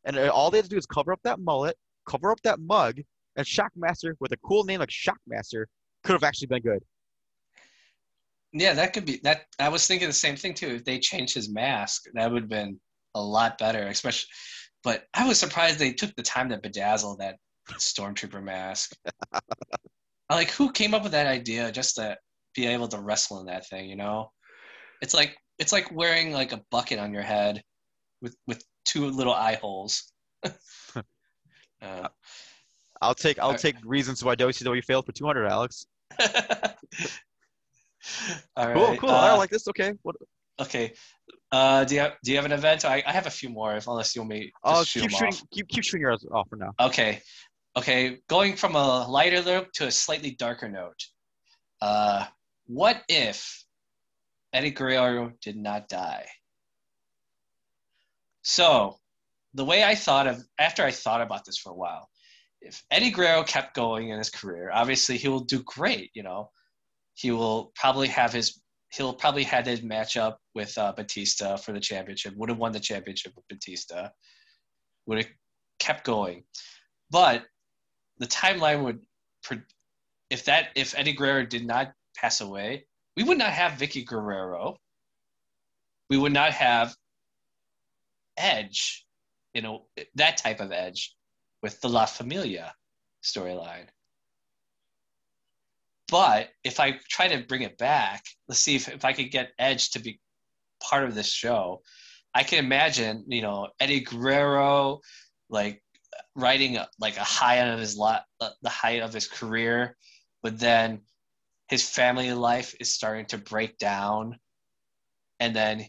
E: and uh, all they had to do is cover up that mullet, cover up that mug, and Shockmaster with a cool name like Shockmaster could have actually been good.
D: Yeah, that could be that. I was thinking the same thing too. If they changed his mask, that would have been a lot better. Especially, but I was surprised they took the time to bedazzle that stormtrooper mask. (laughs) like, who came up with that idea just to be able to wrestle in that thing? You know, it's like it's like wearing like a bucket on your head with with two little eye holes. (laughs) uh,
E: I'll take I'll take reasons why WCW failed for 200, Alex. (laughs)
D: All right.
E: Cool, cool.
D: uh,
E: I like this. Okay. What?
D: Okay. Uh, do you have, do you have an event? I, I have a few more, if unless you want me to
E: Oh,
D: shoot
E: keep shooting.
D: off.
E: Keep keep shooting yours off for now.
D: Okay. Okay. Going from a lighter note to a slightly darker note. Uh, what if Eddie Guerrero did not die? So, the way I thought of after I thought about this for a while, if Eddie Guerrero kept going in his career, obviously he will do great. You know, he will probably have his he'll probably had his matchup with uh, Batista for the championship. Would have won the championship with Batista. Would have kept going, but the timeline would, if that if Eddie Guerrero did not pass away, we would not have Vickie Guerrero. We would not have Edge, you know that type of Edge, with the La Familia storyline. But if I try to bring it back, let's see if, if I could get Edge to be part of this show. I can imagine, you know, Eddie Guerrero, like riding like a high end of his lot, uh, the height of his career, but then his family life is starting to break down, and then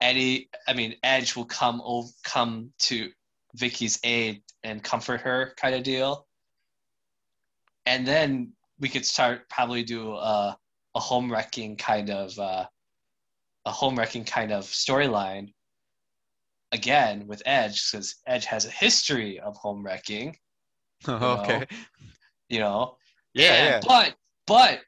D: Eddie, I mean Edge will come over, come to Vickie's aid and comfort her, kind of deal, and then we could start probably do a, a home wrecking kind of uh, a home wrecking kind of storyline again with Edge because Edge has a history of home wrecking. (laughs)
E: okay.
D: You know,
E: Yeah,
D: And-
E: yeah.
D: But but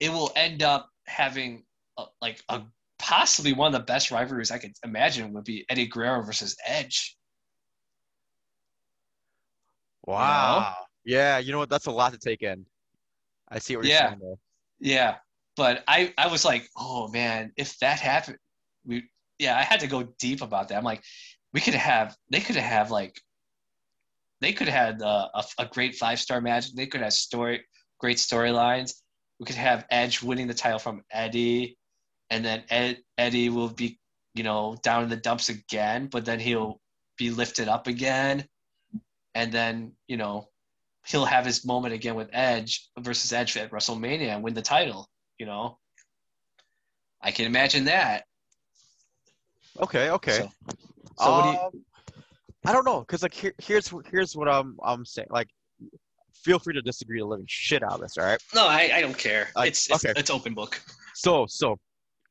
D: it will end up having a, like a possibly one of the best rivalries I could imagine would be Eddie Guerrero versus Edge.
E: Wow. Yeah, you know what? That's a lot to take in. I see what you're
D: Yeah.
E: saying there.
D: Yeah, but I I was like, oh man, if that happened, we yeah, I had to go deep about that. I'm like, we could have they could have like they could have had uh, a, a great five star match. They could have story great storylines. We could have Edge winning the title from Eddie, and then Ed, Eddie will be you know down in the dumps again, but then he'll be lifted up again, and then you know he'll have his moment again with Edge versus Edge at WrestleMania and win the title. You know, I can imagine that.
E: Okay, okay.
D: So, so what do you?
E: Um, I don't know, cause like here, here's here's what I'm I'm saying. Like, feel free to disagree the living shit out of this. All right.
D: No, I, I don't care.
E: I-
D: it's it's,
E: okay.
D: it's open book.
E: So so,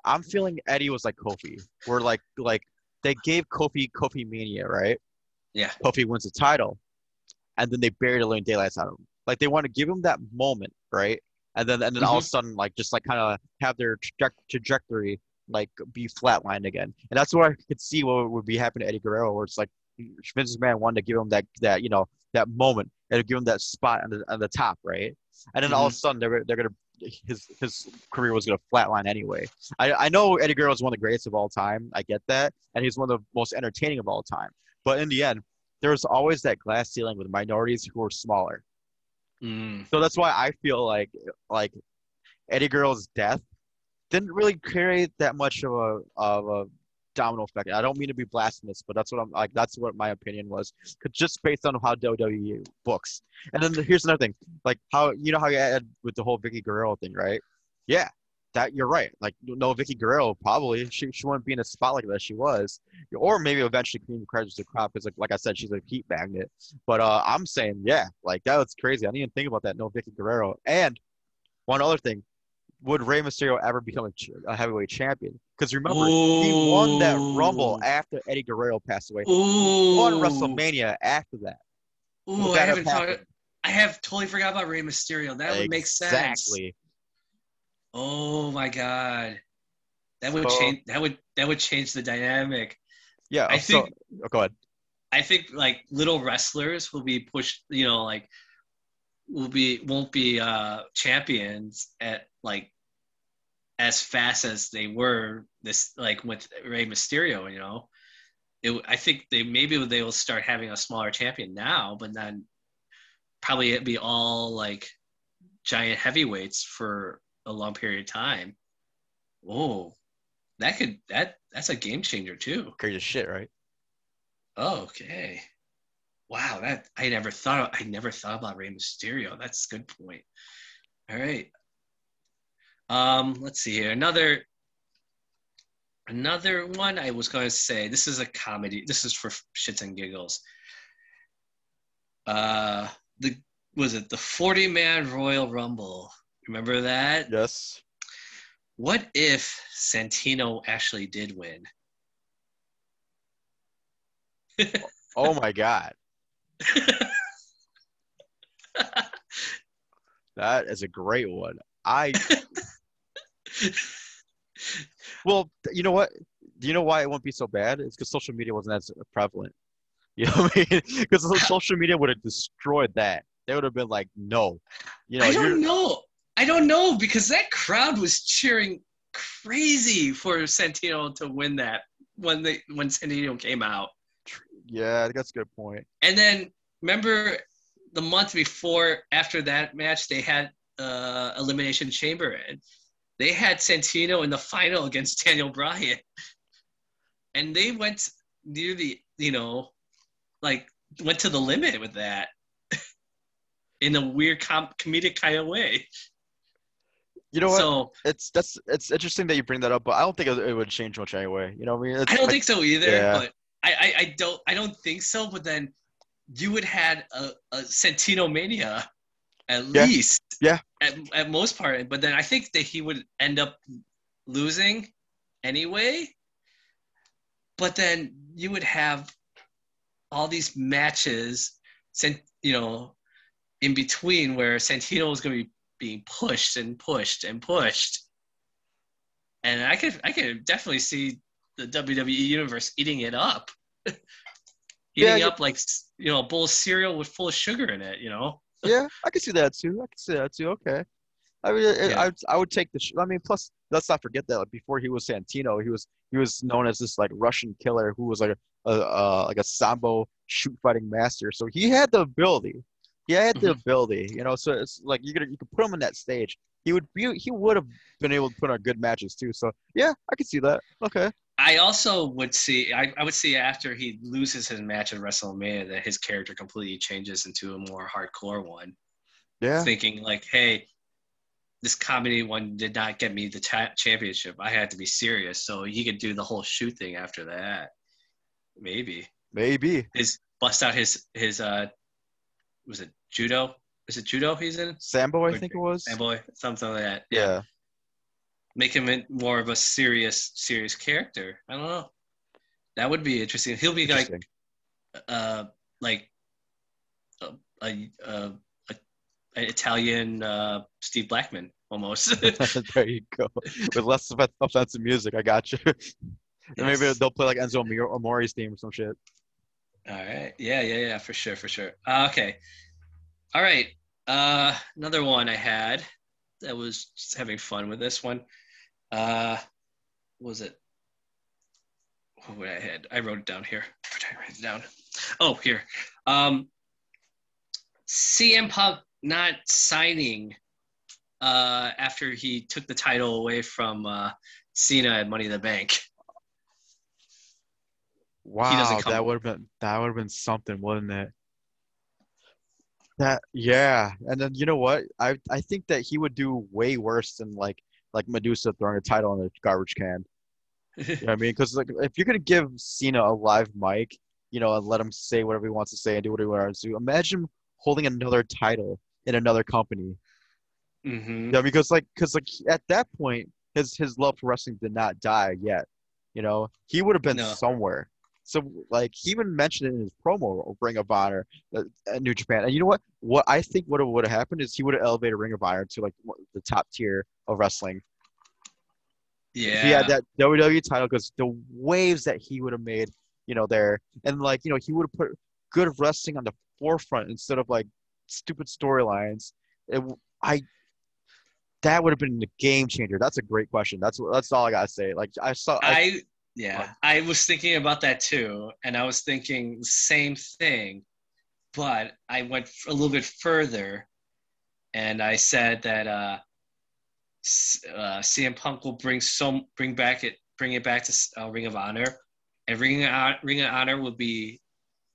E: I'm feeling Eddie was like Kofi, We're like like they gave Kofi Kofi Mania, right?
D: Yeah.
E: Kofi wins the title, and then they buried a living daylights out of him. Like they want to give him that moment, right? And then and then all of a mm-hmm. sudden like just like kind of have their traje- trajectory like be flatlined again. And that's what I could see what would be happening to Eddie Guerrero, where it's like Vince McMahon wanted to give him that that you know that moment and give him that spot on the on the top, right? And then all of a sudden they're they're gonna his his career was gonna flatline anyway. I I know Eddie Guerrero is one of the greatest of all time. I get that, and he's one of the most entertaining of all time. But in the end, there's always that glass ceiling with minorities who are smaller.
D: Mm.
E: So that's why I feel like like Eddie Guerrero's death didn't really create that much of a of a domino effect. I don't mean to be blasphemous, but that's what I'm like. That's what my opinion was, just based on how WWE books. And then here's another thing, like how you know how you had with the whole Vickie Guerrero thing, right? Yeah, that you're right. Like no Vickie Guerrero probably she she wouldn't be in a spot like that she was, or maybe eventually Queen Credits the crop because like like I said she's a heat magnet. But uh, I'm saying yeah, like that was crazy. I didn't even think about that. No Vickie Guerrero. And one other thing, would Rey Mysterio ever become a, a heavyweight champion? Because remember, he won that Rumble after Eddie Guerrero passed away.
D: Ooh.
E: Won WrestleMania after that.
D: Ooh, I haven't thought.
E: happened?
D: I have totally forgot about Rey Mysterio. That would make sense.
E: Exactly.
D: Oh my god, that would
E: So-
D: change. That would that would change the dynamic.
E: Yeah.
D: I
E: so,
D: think-
E: oh, go ahead.
D: I think like little wrestlers will be pushed. You know, like will be won't be uh champions at like as fast as they were this like with Rey Mysterio. You know, it, I think they maybe they will start having a smaller champion now, but then probably it'd be all like giant heavyweights for a long period of time. Oh, that could that that's a game changer too.
E: Crazy shit, right?
D: Oh, okay. Wow, that I never thought I never thought about Rey Mysterio. That's a good point. All right. Um, let's see here. Another another one I was going to say. This is a comedy. This is for shits and giggles. Uh, the was it the 40 man Royal Rumble? Remember that?
E: Yes.
D: What if Santino actually did win?
E: Oh my god, (laughs) that is a great one. I (laughs) well, you know what? Do you know why it won't be so bad? It's because social media wasn't as prevalent. You know what I mean? (laughs) Because social media would have destroyed that. They would have been like, no, you know,
D: I don't know. I don't know because that crowd was cheering crazy for Santino to win that when they when Santino came out.
E: Yeah, that's a good point.
D: And then remember the month before after that match they had uh elimination chamber and they had Santino in the final against (laughs) Daniel Bryan. And they went near the you know like went to the limit with that (laughs) in a weird com- comedic kind of way.
E: You know what?
D: So
E: it's that's it's interesting that you bring that up, but I don't think it, it would change much anyway. You know what I mean?
D: I don't
E: like-
D: think so either.
E: yeah.
D: But I, I, I don't I don't think so. But then you would had a, a Santino mania at
E: Yeah.
D: least.
E: Yeah.
D: At, at most part. But then I think that he would end up losing anyway. But then you would have all these matches, you know, in between where Santino was going to be being pushed and pushed and pushed. And I could I could definitely see the WWE universe eating it up. (laughs) eating
E: Yeah,
D: up like you know a bowl of cereal with full of sugar in it, you know. (laughs)
E: yeah, I can see that too. I can see that too. Okay. I mean,
D: Yeah.
E: I I would take the. I mean, plus let's not forget that like, before he was Santino, he was he was known as this like Russian killer who was like a, a uh, like a sambo shoot fighting master. So he had the ability. He had the
D: Mhm.
E: ability, you know. So it's like you could you could put him in that stage. He would be he would have been able to put on good matches too. So yeah, I could see that. Okay.
D: I also would see I, I would see after he loses his match at WrestleMania that his character completely changes into a more hardcore one.
E: Yeah.
D: Thinking like, hey, this comedy one did not get me the cha- championship. I had to be serious, so he could do the whole shoot thing after that. Maybe
E: Maybe.
D: his bust out his his uh was it judo? Is it judo he's in?
E: Sambo, I think it was.
D: Boy, something like that.
E: Yeah.
D: Make him more of a serious serious character. I don't know. That would be interesting. He'll be like uh like a a, a, a, an Italian uh Steve Blackman almost. (laughs)
E: there you go. With less off- offensive music, I got you. (laughs) And maybe they'll play like Enzo Amor- Amore's theme or some shit.
D: All right. Yeah, yeah, yeah, for sure, for sure. Uh, okay. All right. Uh, another one I had that was just having fun with this one. Uh, was it? What would I had? I wrote it down here. I write it down? Oh, here. Um, CM Punk not signing uh, after he took the title away from uh, Cena at Money in the Bank.
E: Wow, that would have been that would have been something, wouldn't it? That yeah, and then you know what? I I think that he would do way worse than like like Madusa throwing a title in a garbage can. You know what I mean? Because like if you're gonna give Cena a live mic, you know, and let him say whatever he wants to say and do what he wants to do, imagine holding another title in another company.
D: hmm
E: Yeah, because like, because like at that point, his his love for wrestling did not die yet. You know, he would have been
D: No.
E: somewhere. So like, he even mentioned it in his promo Ring of Honor uh, at New Japan. And you know what? What I think would have would have happened is he would have elevated Ring of Honor to like the top tier of wrestling.
D: Yeah.
E: He had that WWE title, because the waves that he would have made, you know, there, and like, you know, he would have put good wrestling on the forefront instead of like stupid storylines. It, I that would have been the game changer. That's a great question. That's that's all I gotta say. Like I saw, I,
D: I yeah, I was thinking about that too, and I was thinking same thing. but I went a little bit further, and I said that uh, uh, CM Punk will bring some bring back it bring it back to uh, Ring of Honor, and Ring of, Ring of Honor will be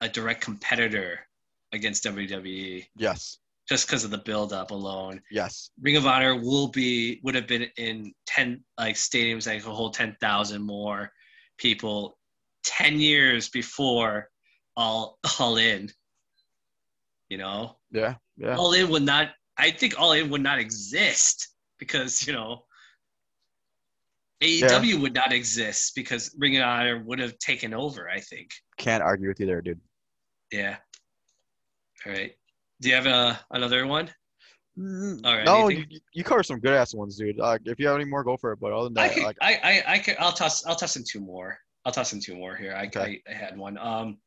D: a direct competitor against WWE
E: Yes.
D: just because of the build up alone.
E: Yes.
D: Ring of Honor will be would have been in ten like stadiums that could hold ten thousand more people ten years before all all in. You know,
E: Yeah. Yeah.
D: all in would not. I think all in would not exist because you know AEW would not exist because Ring of Honor would have taken over. I think.
E: Can't argue with you there, dude.
D: Yeah. All right. Do you have a, another one?
E: Mm,
D: All right,
E: no,
D: anything?
E: you, you cover some good ass ones, dude. Like, if you have any more, go for it. But other than
D: I
E: that,
D: could,
E: like,
D: I, I, I could, I'll toss, I'll toss in two more. I'll toss in two more here. I,
E: Okay.
D: I, I had one. Um,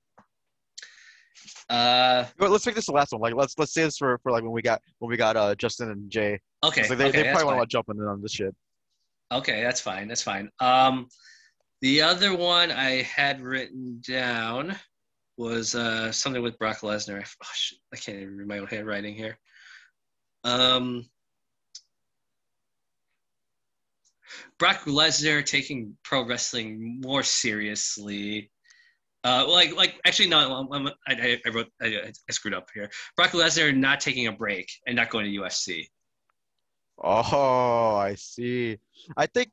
D: uh,
E: let's make this the last one. Like, let's let's say this for, for like when we got when we got uh Justin and Jay.
D: okay,
E: like, they,
D: okay,
E: they probably want to jump in on this shit.
D: Okay, that's fine. That's fine. Um, the other one I had written down was uh something with Brock Lesnar. Oh, shit, I can't even read my own handwriting here. Um, Brock Lesnar taking pro wrestling more seriously. Uh, like, like actually, no. I'm, I, I wrote. I, I screwed up here. Brock Lesnar not taking a break and not going to UFC.
E: Oh, I see. I think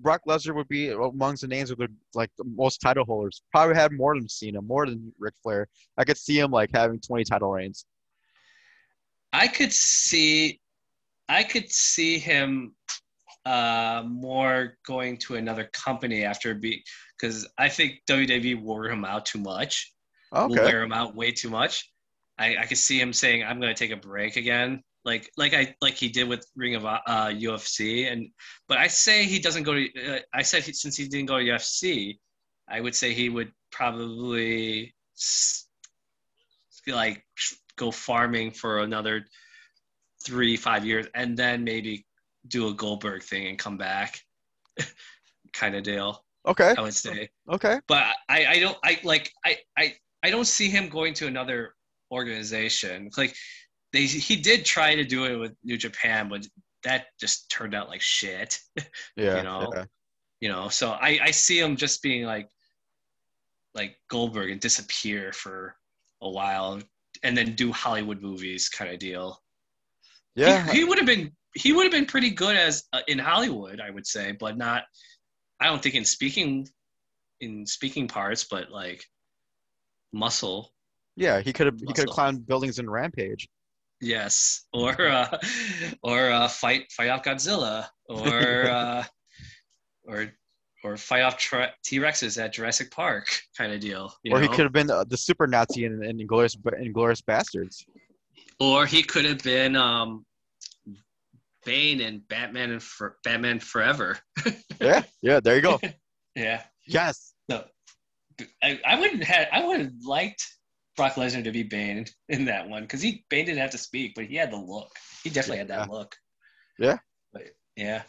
E: Brock Lesnar would be amongst the names with the like the most title holders. Probably had more than Cena, more than Ric Flair. I could see him like having 20 title reigns.
D: I could see, I could see him uh, more going to another company after be because I think WWE wore him out too much.
E: Okay.
D: wear him out way too much. I, I could see him saying, "I'm going to take a break again," like like I like he did with Ring of uh, UFC. And but I say he doesn't go to. Uh, I said he, since he didn't go to UFC, I would say he would probably s- like go farming for another three five years, and then maybe do a Goldberg thing and come back, (laughs) kind of deal.
E: Okay.
D: I would say
E: Okay.
D: but I, I don't I like I, I I don't see him going to another organization. Like they he did try to do it with New Japan, but that just turned out like shit. (laughs)
E: Yeah.
D: You know?
E: yeah.
D: You know, so I, I see him just being like like Goldberg and disappear for a while and then do Hollywood movies kind of deal.
E: Yeah.
D: he, would have been he would have been pretty good as uh, in Hollywood, I would say, but not. I don't think in speaking in speaking parts, but like muscle,
E: Yeah. He could have he could have climbed buildings in Rampage.
D: yes, or uh, or uh, fight fight off Godzilla, or (laughs) uh, or or fight off T Rexes at Jurassic Park, kind of deal. you
E: or he could have been the, the super Nazi in, in Inglourious Inglourious Basterds.
D: or he could have been um, Bane and Batman and for, Batman Forever. (laughs)
E: Yeah. Yeah. There you go. (laughs)
D: Yeah.
E: yes.
D: No, I, I wouldn't have. I would have liked Brock Lesnar to be Bane in that one because he Bane didn't have to speak, but he had the look. He definitely had that look.
E: Yeah.
D: But yeah.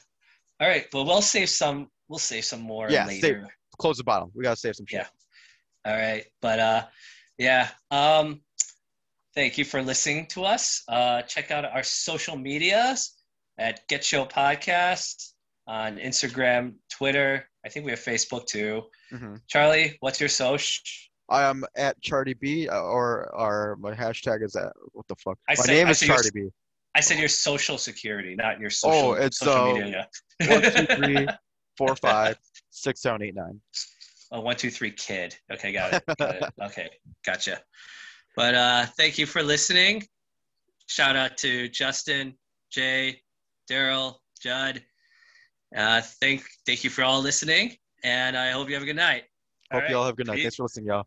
D: All right. Well, we'll save some. We'll save some more
E: Yeah,
D: later.
E: Close the bottle. We gotta save some shit.
D: Yeah. All right. But uh, yeah. Um, thank you for listening to us. Uh, check out our social medias at Get Show Podcast on Instagram, Twitter. I think we have Facebook too.
E: hmm
D: Charlie, what's your social?
E: I am at Charty B, uh, or or my hashtag is at what the fuck?
D: I
E: my
D: said-
E: name
D: I
E: is
D: your-
E: B.
D: I said your social security, not your social.
E: Oh, it's,
D: social
E: uh,
D: media.
E: One, two, three, (laughs) four, (laughs) five, six, seven, eight, nine.
D: Oh, one, two, three, kid. Okay, got it. Got it. (laughs) Okay, gotcha. But uh, thank you for listening. Shout out to Justin, Jay, Daryl, Judd. Uh, thank, thank you for all listening, and I hope you have a good night.
E: Hope
D: All
E: you all have a good night.
D: peace.
E: Thanks for listening, y'all.